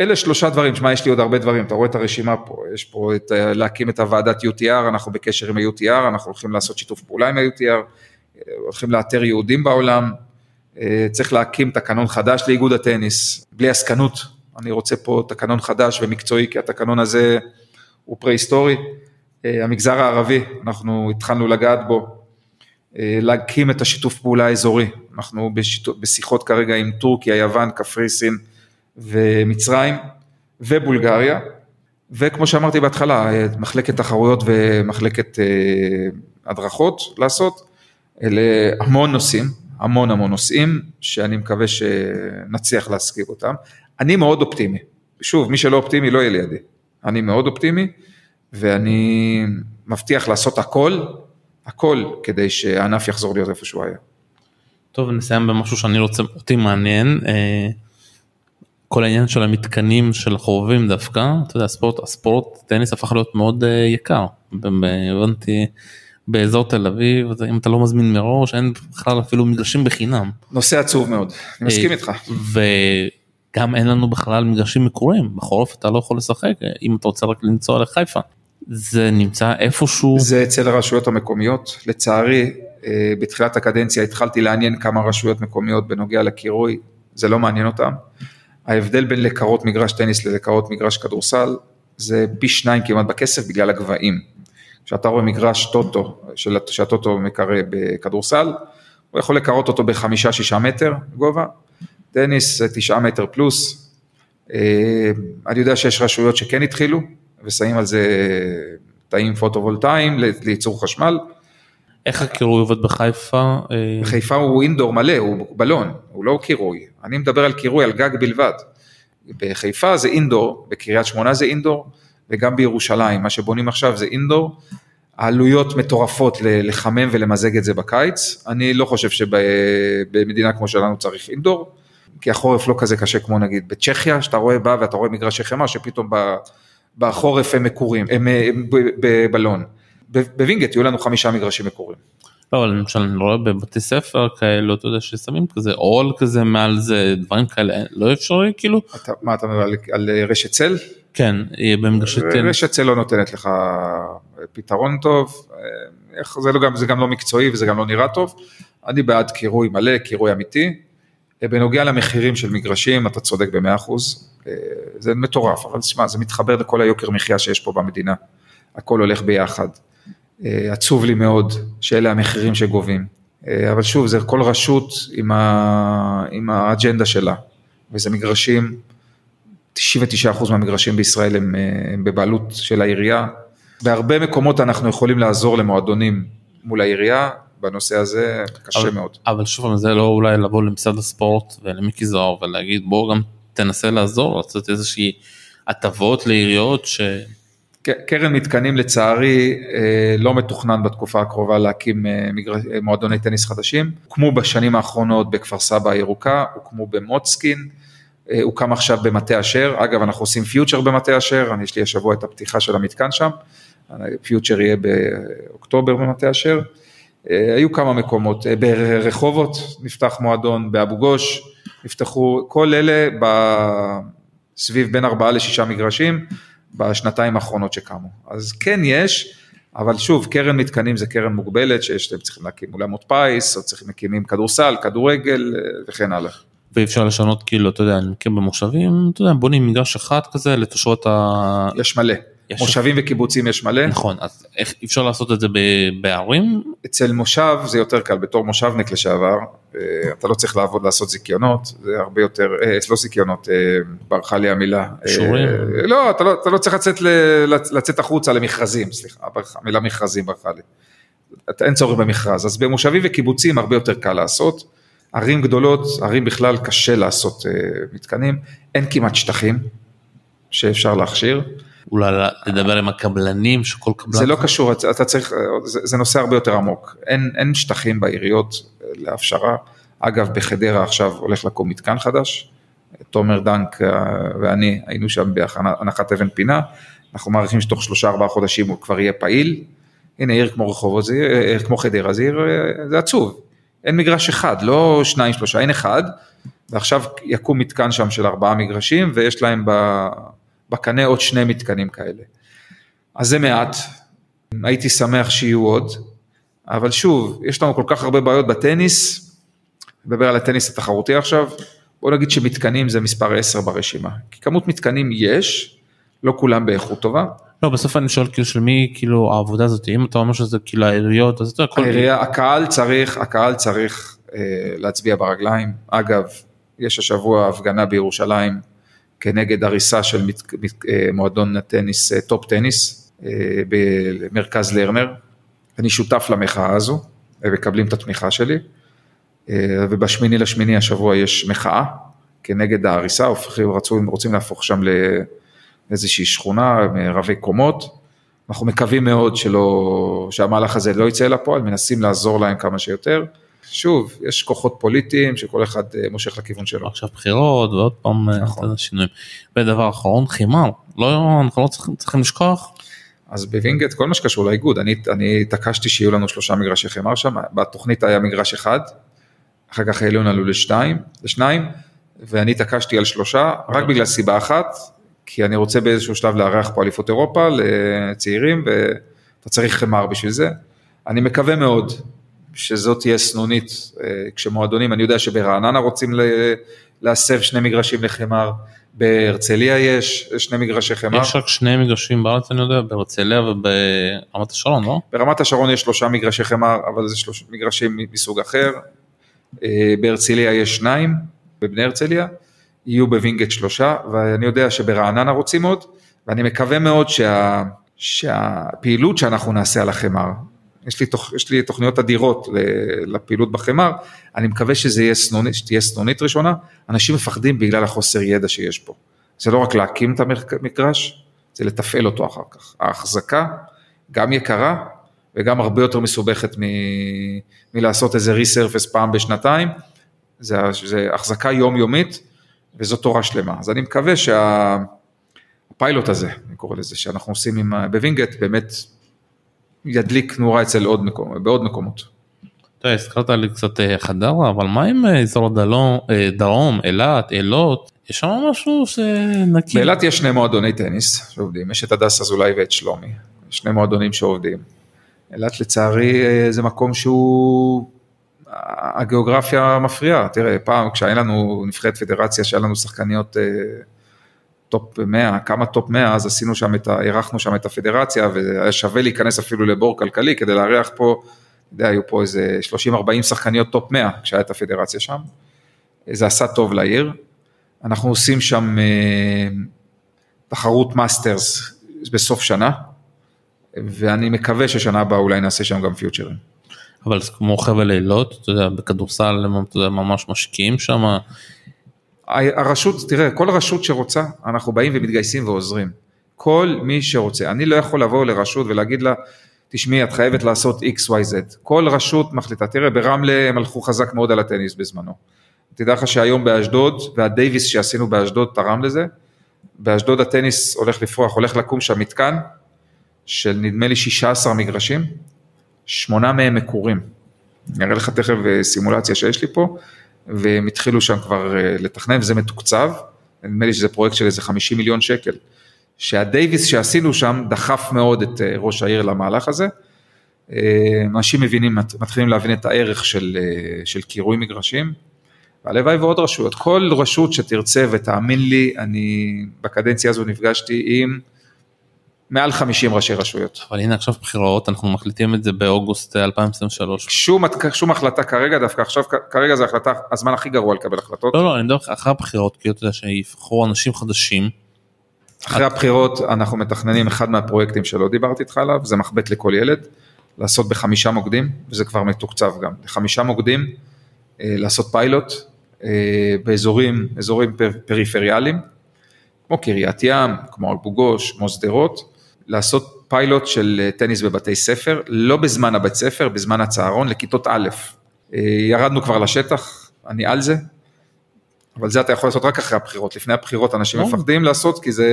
אלה שלושה דברים, שמע יש לי עוד הרבה דברים, אתה רואה את הרשימה פה, יש פה את, אה, להקים את הוועדת UTR, אנחנו בקשר עם ה-UTR, אנחנו הולכים לעשות שיתוף פעולה עם ה-UTR, אה, הולכים לאתר יהודים בעולם, צריך להקים תקנון חדש לאיגוד הטניס, בלי עסקנות, אני רוצה פה תקנון חדש ומקצועי, כי התקנון הזה הוא פרה-היסטורי. המגזר הערבי, אנחנו התחלנו לגעת בו, להקים את השיתוף פעולה האזורי, אנחנו בשיתוף, בשיחות כרגע עם טורקיה, יוון, קפריסין ומצרים ובולגריה, וכמו שאמרתי בהתחלה, מחלקת תחרויות ומחלקת אה, הדרכות לעשות, אלה המון נושאים, המון המון נושאים, שאני מקווה שנצליח להשכיר אותם. אני מאוד אופטימי, שוב, מי שלא אופטימי לא יהיה לידי, אני מאוד אופטימי, ואני מבטיח לעשות הכל, הכל, כדי שהענף יחזור להיות איפה שהוא היה. טוב נסיים במשהו שאני רוצה אותי מעניין. אה, כל העניין של המתקנים של החובבים דווקא, אתה יודע, הספורט, הספורט טניס הפך להיות מאוד uh, יקר, הבנתי באזור תל אביב, אם אתה לא מזמין מראש, אין בכלל אפילו מגרשים בחינם. נושא עצוב מאוד, אני מסכים איתך. וגם אין לנו בכלל מגרשים מקורים, בחורף אתה לא יכול לשחק, אם אתה רוצה רק לנסוע לחיפה. זה נמצא איפשהו. זה אצל הרשויות המקומיות, לצערי אה, בתחילת הקדנציה התחלתי לעניין כמה רשויות מקומיות בנוגע לקירוי, זה לא מעניין אותם. ההבדל בין לקרות מגרש טניס ללקרות מגרש כדורסל זה פי שניים כמעט בכסף בגלל הגבהים. כשאתה רואה מגרש טוטו, שהטוטו מקרה בכדורסל, הוא יכול לקרות אותו בחמישה שישה מטר גובה, טניס זה תשעה מטר פלוס. אה, אני יודע שיש רשויות שכן התחילו ושמים על זה תאים פוטו-וולטאיים לייצור חשמל. איך הקירוי עובד בחיפה? אה, בחיפה הוא אינדור מלא, הוא בלון, הוא לא קירוי. אני מדבר על קירוי על גג בלבד. בחיפה זה אינדור, בקריית שמונה זה אינדור, וגם בירושלים, מה שבונים עכשיו זה אינדור. העלויות מטורפות לחמם ולמזג את זה בקיץ. אני לא חושב שבמדינה כמו שלנו צריך אינדור, כי החורף לא כזה קשה כמו נגיד בצ'כיה, שאתה רואה בא ואתה רואה מגרשי חמר שפתאום בחורף הם מקורים, הם בבלון. בווינגייט יהיו לנו חמישה מגרשים מקורים. לא, אבל למשל אני רואה בבתי ספר כאלו, אתה יודע, ששמים כזה אוהל כזה מעל זה, דברים כאלה, לא אפשרי כאילו? אתה, מה אתה מדבר על, על רשת צל? כן, במגרשי טניס. רשת צל לא נותנת לך פתרון טוב, איך, זה, לא זה גם לא מקצועי וזה גם לא נראה טוב. אני בעד קירוי מלא, קירוי אמיתי. בנוגע למחירים של מגרשים, אתה צודק במאה אחוז, זה מטורף, אבל תשמע, זה מתחבר לכל היוקר מחיה שיש פה במדינה, הכל הולך ביחד. אה, עצוב לי מאוד שאלה המחירים שגובים. אה, אבל שוב, זה כל רשות עם, ה... עם האג'נדה שלה, וזה מגרשים, 99% מהמגרשים בישראל הם, אה, הם בבעלות של העירייה. בהרבה מקומות אנחנו יכולים לעזור למועדונים מול העירייה, בנושא הזה קשה אבל, מאוד. אבל שוב, זה לא אולי לבוא למשרד הספורט ולמיקי זוהר ולהגיד בוא גם תנסה לעזור, לעשות איזושהי הטבות לעיריות ש... קרן מתקנים לצערי אה, לא מתוכנן בתקופה הקרובה להקים אה, אה, מועדוני טניס חדשים, הוקמו בשנים האחרונות בכפר סבא הירוקה, הוקמו במוצקין, הוקם עכשיו במטה אשר, אגב אנחנו עושים פיוטר במטה אשר, יש לי השבוע את הפתיחה של המתקן שם, פיוטר יהיה באוקטובר במטה אשר, היו כמה מקומות, ברחובות נפתח מועדון, באבו גוש נפתחו, כל אלה סביב בין ארבעה לשישה מגרשים, בשנתיים האחרונות שקמו. אז כן יש, אבל שוב, קרן מתקנים זה קרן מוגבלת, שיש, הם צריכים להקים אולמות פיס, או צריכים מקימים כדורסל, כדורגל וכן הלאה. ואי אפשר לשנות כאילו, אתה יודע, אני מכיר במושבים, אתה יודע, בונים מגרש אחד כזה לתושבות ה... יש מלא. יש מושבים וקיבוצים יש מלא. נכון, אז איך אפשר לעשות את זה בערים? אצל מושב זה יותר קל, בתור מושבניק לשעבר, אה, אתה לא צריך לעבוד לעשות זיכיונות, זה הרבה יותר, אה, לא זיכיונות, אה, ברחה לי המילה. אישורים? לא, אתה לא, אתה לא צריך לצאת, לצאת החוצה למכרזים, סליחה, המילה מכרזים ברחה לי. אין צורך במכרז, אז במושבים וקיבוצים הרבה יותר קל לעשות. ערים גדולות, ערים בכלל קשה לעשות מתקנים, אין כמעט שטחים שאפשר להכשיר. אולי לדבר עם הקבלנים שכל קבלן... זה לא קשור, אתה צריך, זה, זה נושא הרבה יותר עמוק, אין, אין שטחים בעיריות אה, להפשרה, אגב בחדרה עכשיו הולך לקום מתקן חדש, תומר דנק אה, ואני היינו שם בהנחת אבן פינה, אנחנו מעריכים שתוך שלושה ארבעה חודשים הוא כבר יהיה פעיל, הנה עיר כמו רחובות, זה עיר כמו חדרה, זה עיר, אה, זה עצוב, אין מגרש אחד, לא שניים שלושה, אין אחד, ועכשיו יקום מתקן שם של ארבעה מגרשים ויש להם ב... בקנה עוד שני מתקנים כאלה. אז זה מעט, הייתי שמח שיהיו עוד, אבל שוב, יש לנו כל כך הרבה בעיות בטניס, נדבר על הטניס התחרותי עכשיו, בוא נגיד שמתקנים זה מספר 10 ברשימה, כי כמות מתקנים יש, לא כולם באיכות טובה. לא, בסוף אני שואל כאילו של מי כאילו העבודה הזאת, אם אתה אומר שזה כאילו העיריות, אז אתה יכול... העירייה, הקהל צריך, הקהל צריך אה, להצביע ברגליים, אגב, יש השבוע הפגנה בירושלים כנגד הריסה של מת, אה, מועדון הטניס, אה, טופ טניס, אה, במרכז לרנר. אני שותף למחאה הזו, מקבלים את התמיכה שלי, ובשמיני לשמיני השבוע יש מחאה כנגד ההריסה, רצו, רוצים להפוך שם לאיזושהי שכונה, רבי קומות. אנחנו מקווים מאוד שלא, שהמהלך הזה לא יצא לפועל, מנסים לעזור להם כמה שיותר. שוב, יש כוחות פוליטיים שכל אחד אה, מושך לכיוון שלו. עכשיו בחירות ועוד פעם אה, נכון. שינויים. ודבר אחרון, חמר, לא, אנחנו לא צריכים, צריכים לשכוח, אז בווינגייט כל מה שקשור לאיגוד, אני, אני התעקשתי שיהיו לנו שלושה מגרשי חמר שם, בתוכנית היה מגרש אחד, אחר כך העלינו לנו לשתיים, לשניים, ואני התעקשתי על שלושה, רק בגלל סיבה אחת, כי אני רוצה באיזשהו שלב לארח פה אליפות אירופה לצעירים, ואתה צריך חמר בשביל זה. אני מקווה מאוד שזאת תהיה סנונית, אה, כשמועדונים, אני יודע שברעננה רוצים להסב שני מגרשים לחמר, בהרצליה יש שני מגרשי חמר. יש רק שני מגרשים בארץ אני יודע, בהרצליה וברמת השרון, לא? ברמת השרון יש שלושה מגרשי חמר, אבל זה שלושה מגרשים מסוג אחר. אה, בהרצליה יש שניים, בבני הרצליה, יהיו בווינגייט שלושה, ואני יודע שברעננה רוצים עוד, ואני מקווה מאוד שה, שהפעילות שאנחנו נעשה על החמר, יש לי, תוכ, יש לי תוכניות אדירות לפעילות בחמר, אני מקווה שזה יהיה סנונית, שתהיה סנונית ראשונה, אנשים מפחדים בגלל החוסר ידע שיש פה. זה לא רק להקים את המגרש, זה לתפעל אותו אחר כך. ההחזקה גם יקרה וגם הרבה יותר מסובכת מ... מלעשות איזה resurface פעם בשנתיים, זה, זה החזקה יומיומית וזו תורה שלמה. אז אני מקווה שהפיילוט הזה, אני קורא לזה, שאנחנו עושים עם, בווינגייט, באמת ידליק נורה אצל עוד מקום, בעוד מקומות. אתה הזכרת לי קצת אה, חדרה, אבל מה עם אה, אזור אה, דרום, אילת, אילות, יש שם משהו שנקי. באילת יש שני מועדוני טניס שעובדים, יש את הדס אזולאי ואת שלומי, שני מועדונים שעובדים. אילת לצערי זה מקום שהוא, הגיאוגרפיה מפריעה, תראה פעם כשהיה לנו נבחרת פדרציה שהיה לנו שחקניות טופ 100, כמה טופ 100, אז עשינו שם את, ה- אירחנו שם את הפדרציה והיה שווה להיכנס אפילו לבור כלכלי כדי לארח פה, אתה יודע, היו פה איזה 30-40 שחקניות טופ 100 כשהיה את הפדרציה שם, זה עשה טוב לעיר. אנחנו עושים שם אה, תחרות מאסטרס בסוף שנה, ואני מקווה ששנה הבאה אולי נעשה שם גם פיוצ'רים. אבל זה כמו חבל אילות, אתה יודע, בכדורסל הם ממש משקיעים שם, הרשות, תראה, כל רשות שרוצה, אנחנו באים ומתגייסים ועוזרים. כל מי שרוצה. אני לא יכול לבוא לרשות ולהגיד לה, תשמעי, את חייבת לעשות XYZ. כל רשות מחליטה. תראה, ברמלה הם הלכו חזק מאוד על הטניס בזמנו. תדע לך שהיום באשדוד, והדייוויס שעשינו באשדוד תרם לזה, באשדוד הטניס הולך לפרוח, הולך לקום שם מתקן של נדמה לי 16 מגרשים, שמונה מהם מקורים. אני אראה לך תכף אה, סימולציה שיש לי פה, והם התחילו שם כבר אה, לתכנן וזה מתוקצב, נדמה לי שזה פרויקט של איזה 50 מיליון שקל. שהדייוויס שעשינו שם דחף מאוד את אה, ראש העיר למהלך הזה. אה, אנשים מבינים, מת- מתחילים להבין את הערך של, של קירוי מגרשים. והלוואי ועוד רשויות, כל רשות שתרצה ותאמין לי, אני בקדנציה הזו נפגשתי עם מעל 50 ראשי רשויות. אבל הנה עכשיו בחירות, אנחנו מחליטים את זה באוגוסט אה, 2023. שום, שום החלטה כרגע, דווקא עכשיו, כרגע זו החלטה, הזמן הכי גרוע לקבל החלטות. לא, לא, אני מדבר אחרי הבחירות, כי אתה יודע שיבחרו אנשים חדשים, אחרי הבחירות אנחנו מתכננים אחד מהפרויקטים שלא דיברתי איתך עליו, זה מחבט לכל ילד, לעשות בחמישה מוקדים, וזה כבר מתוקצב גם, בחמישה מוקדים, אה, לעשות פיילוט אה, באזורים, אזורים פר, פריפריאליים, כמו קריית ים, כמו אבו גוש, כמו שדרות, לעשות פיילוט של אה, טניס בבתי ספר, לא בזמן הבית ספר, בזמן הצהרון, לכיתות א'. אה, ירדנו כבר לשטח, אני על זה, אבל זה אתה יכול לעשות רק אחרי הבחירות, לפני הבחירות אנשים לא. מפחדים לעשות כי זה,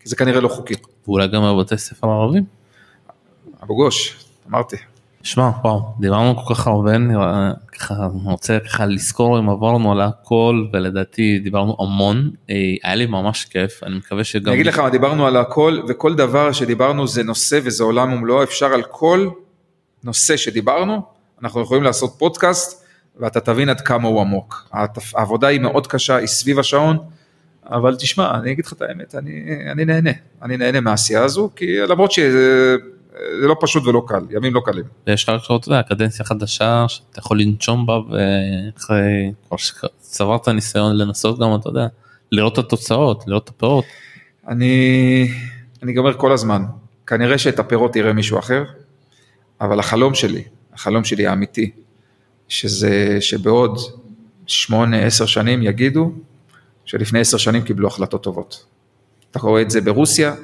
כי זה כנראה לא חוקי. ואולי גם בבתי ספר ערבים. אבו גוש, אמרתי. שמע, וואו, דיברנו כל כך הרבה, ככה, אני רוצה ככה לזכור אם עברנו על הכל, ולדעתי דיברנו המון, אה, היה לי ממש כיף, אני מקווה שגם... אני אגיד לך מה, דיברנו על הכל, וכל דבר שדיברנו זה נושא וזה עולם ומלואו, אפשר על כל נושא שדיברנו, אנחנו יכולים לעשות פודקאסט, ואתה תבין עד כמה הוא עמוק. העבודה היא מאוד קשה, היא סביב השעון, אבל תשמע, אני אגיד לך את האמת, אני, אני נהנה, אני נהנה מהעשייה הזו, כי למרות שזה זה לא פשוט ולא קל, ימים לא קלים. ויש לך עכשיו, אתה יודע, קדנציה חדשה, שאתה יכול לנשום בה, ואחרי כבר שצברת ניסיון לנסות גם, אתה יודע, לראות את התוצאות, לראות את הפירות. אני, אני גומר כל הזמן, כנראה שאת הפירות יראה מישהו אחר, אבל החלום שלי, החלום שלי האמיתי, שזה שבעוד שמונה, עשר שנים יגידו שלפני עשר שנים קיבלו החלטות טובות. אתה רואה את זה ברוסיה,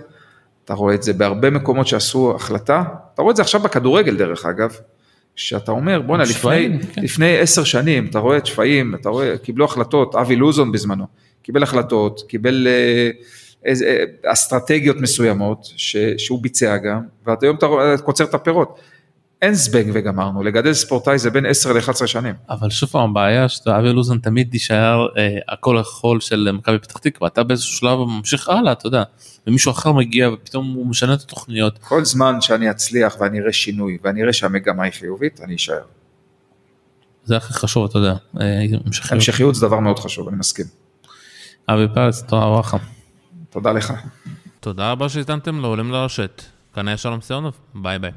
אתה רואה את זה בהרבה מקומות שעשו החלטה, אתה רואה את זה עכשיו בכדורגל דרך אגב, שאתה אומר, בואנה, לפני, כן. לפני עשר שנים, אתה רואה את שפיים, אתה רואה, קיבלו החלטות, אבי לוזון בזמנו, קיבל החלטות, קיבל אה, איזה, אה, אסטרטגיות מסוימות, ש, שהוא ביצע גם, ועד היום אתה קוצר את הפירות. אין זבנג וגמרנו, לגדל ספורטאי זה בין 10 ל-11 שנים. אבל שוב פעם הבעיה שאתה אבי לוזון תמיד יישאר אה, הכל יכול של מכבי פתח תקווה אתה באיזשהו שלב ממשיך הלאה אתה יודע ומישהו אחר מגיע ופתאום הוא משנה את התוכניות כל זמן שאני אצליח ואני אראה שינוי ואני אראה שהמגמה היא חיובית, אני אשאר. זה הכי חשוב אתה יודע. אה, המשכיות. המשכיות זה דבר מאוד חשוב, אני מסכים. אבי פרץ תודה רבה לך. תודה לך. תודה רבה שהזדמתם לעולים לרשת. כאן היה שלום סיונוב ביי ביי.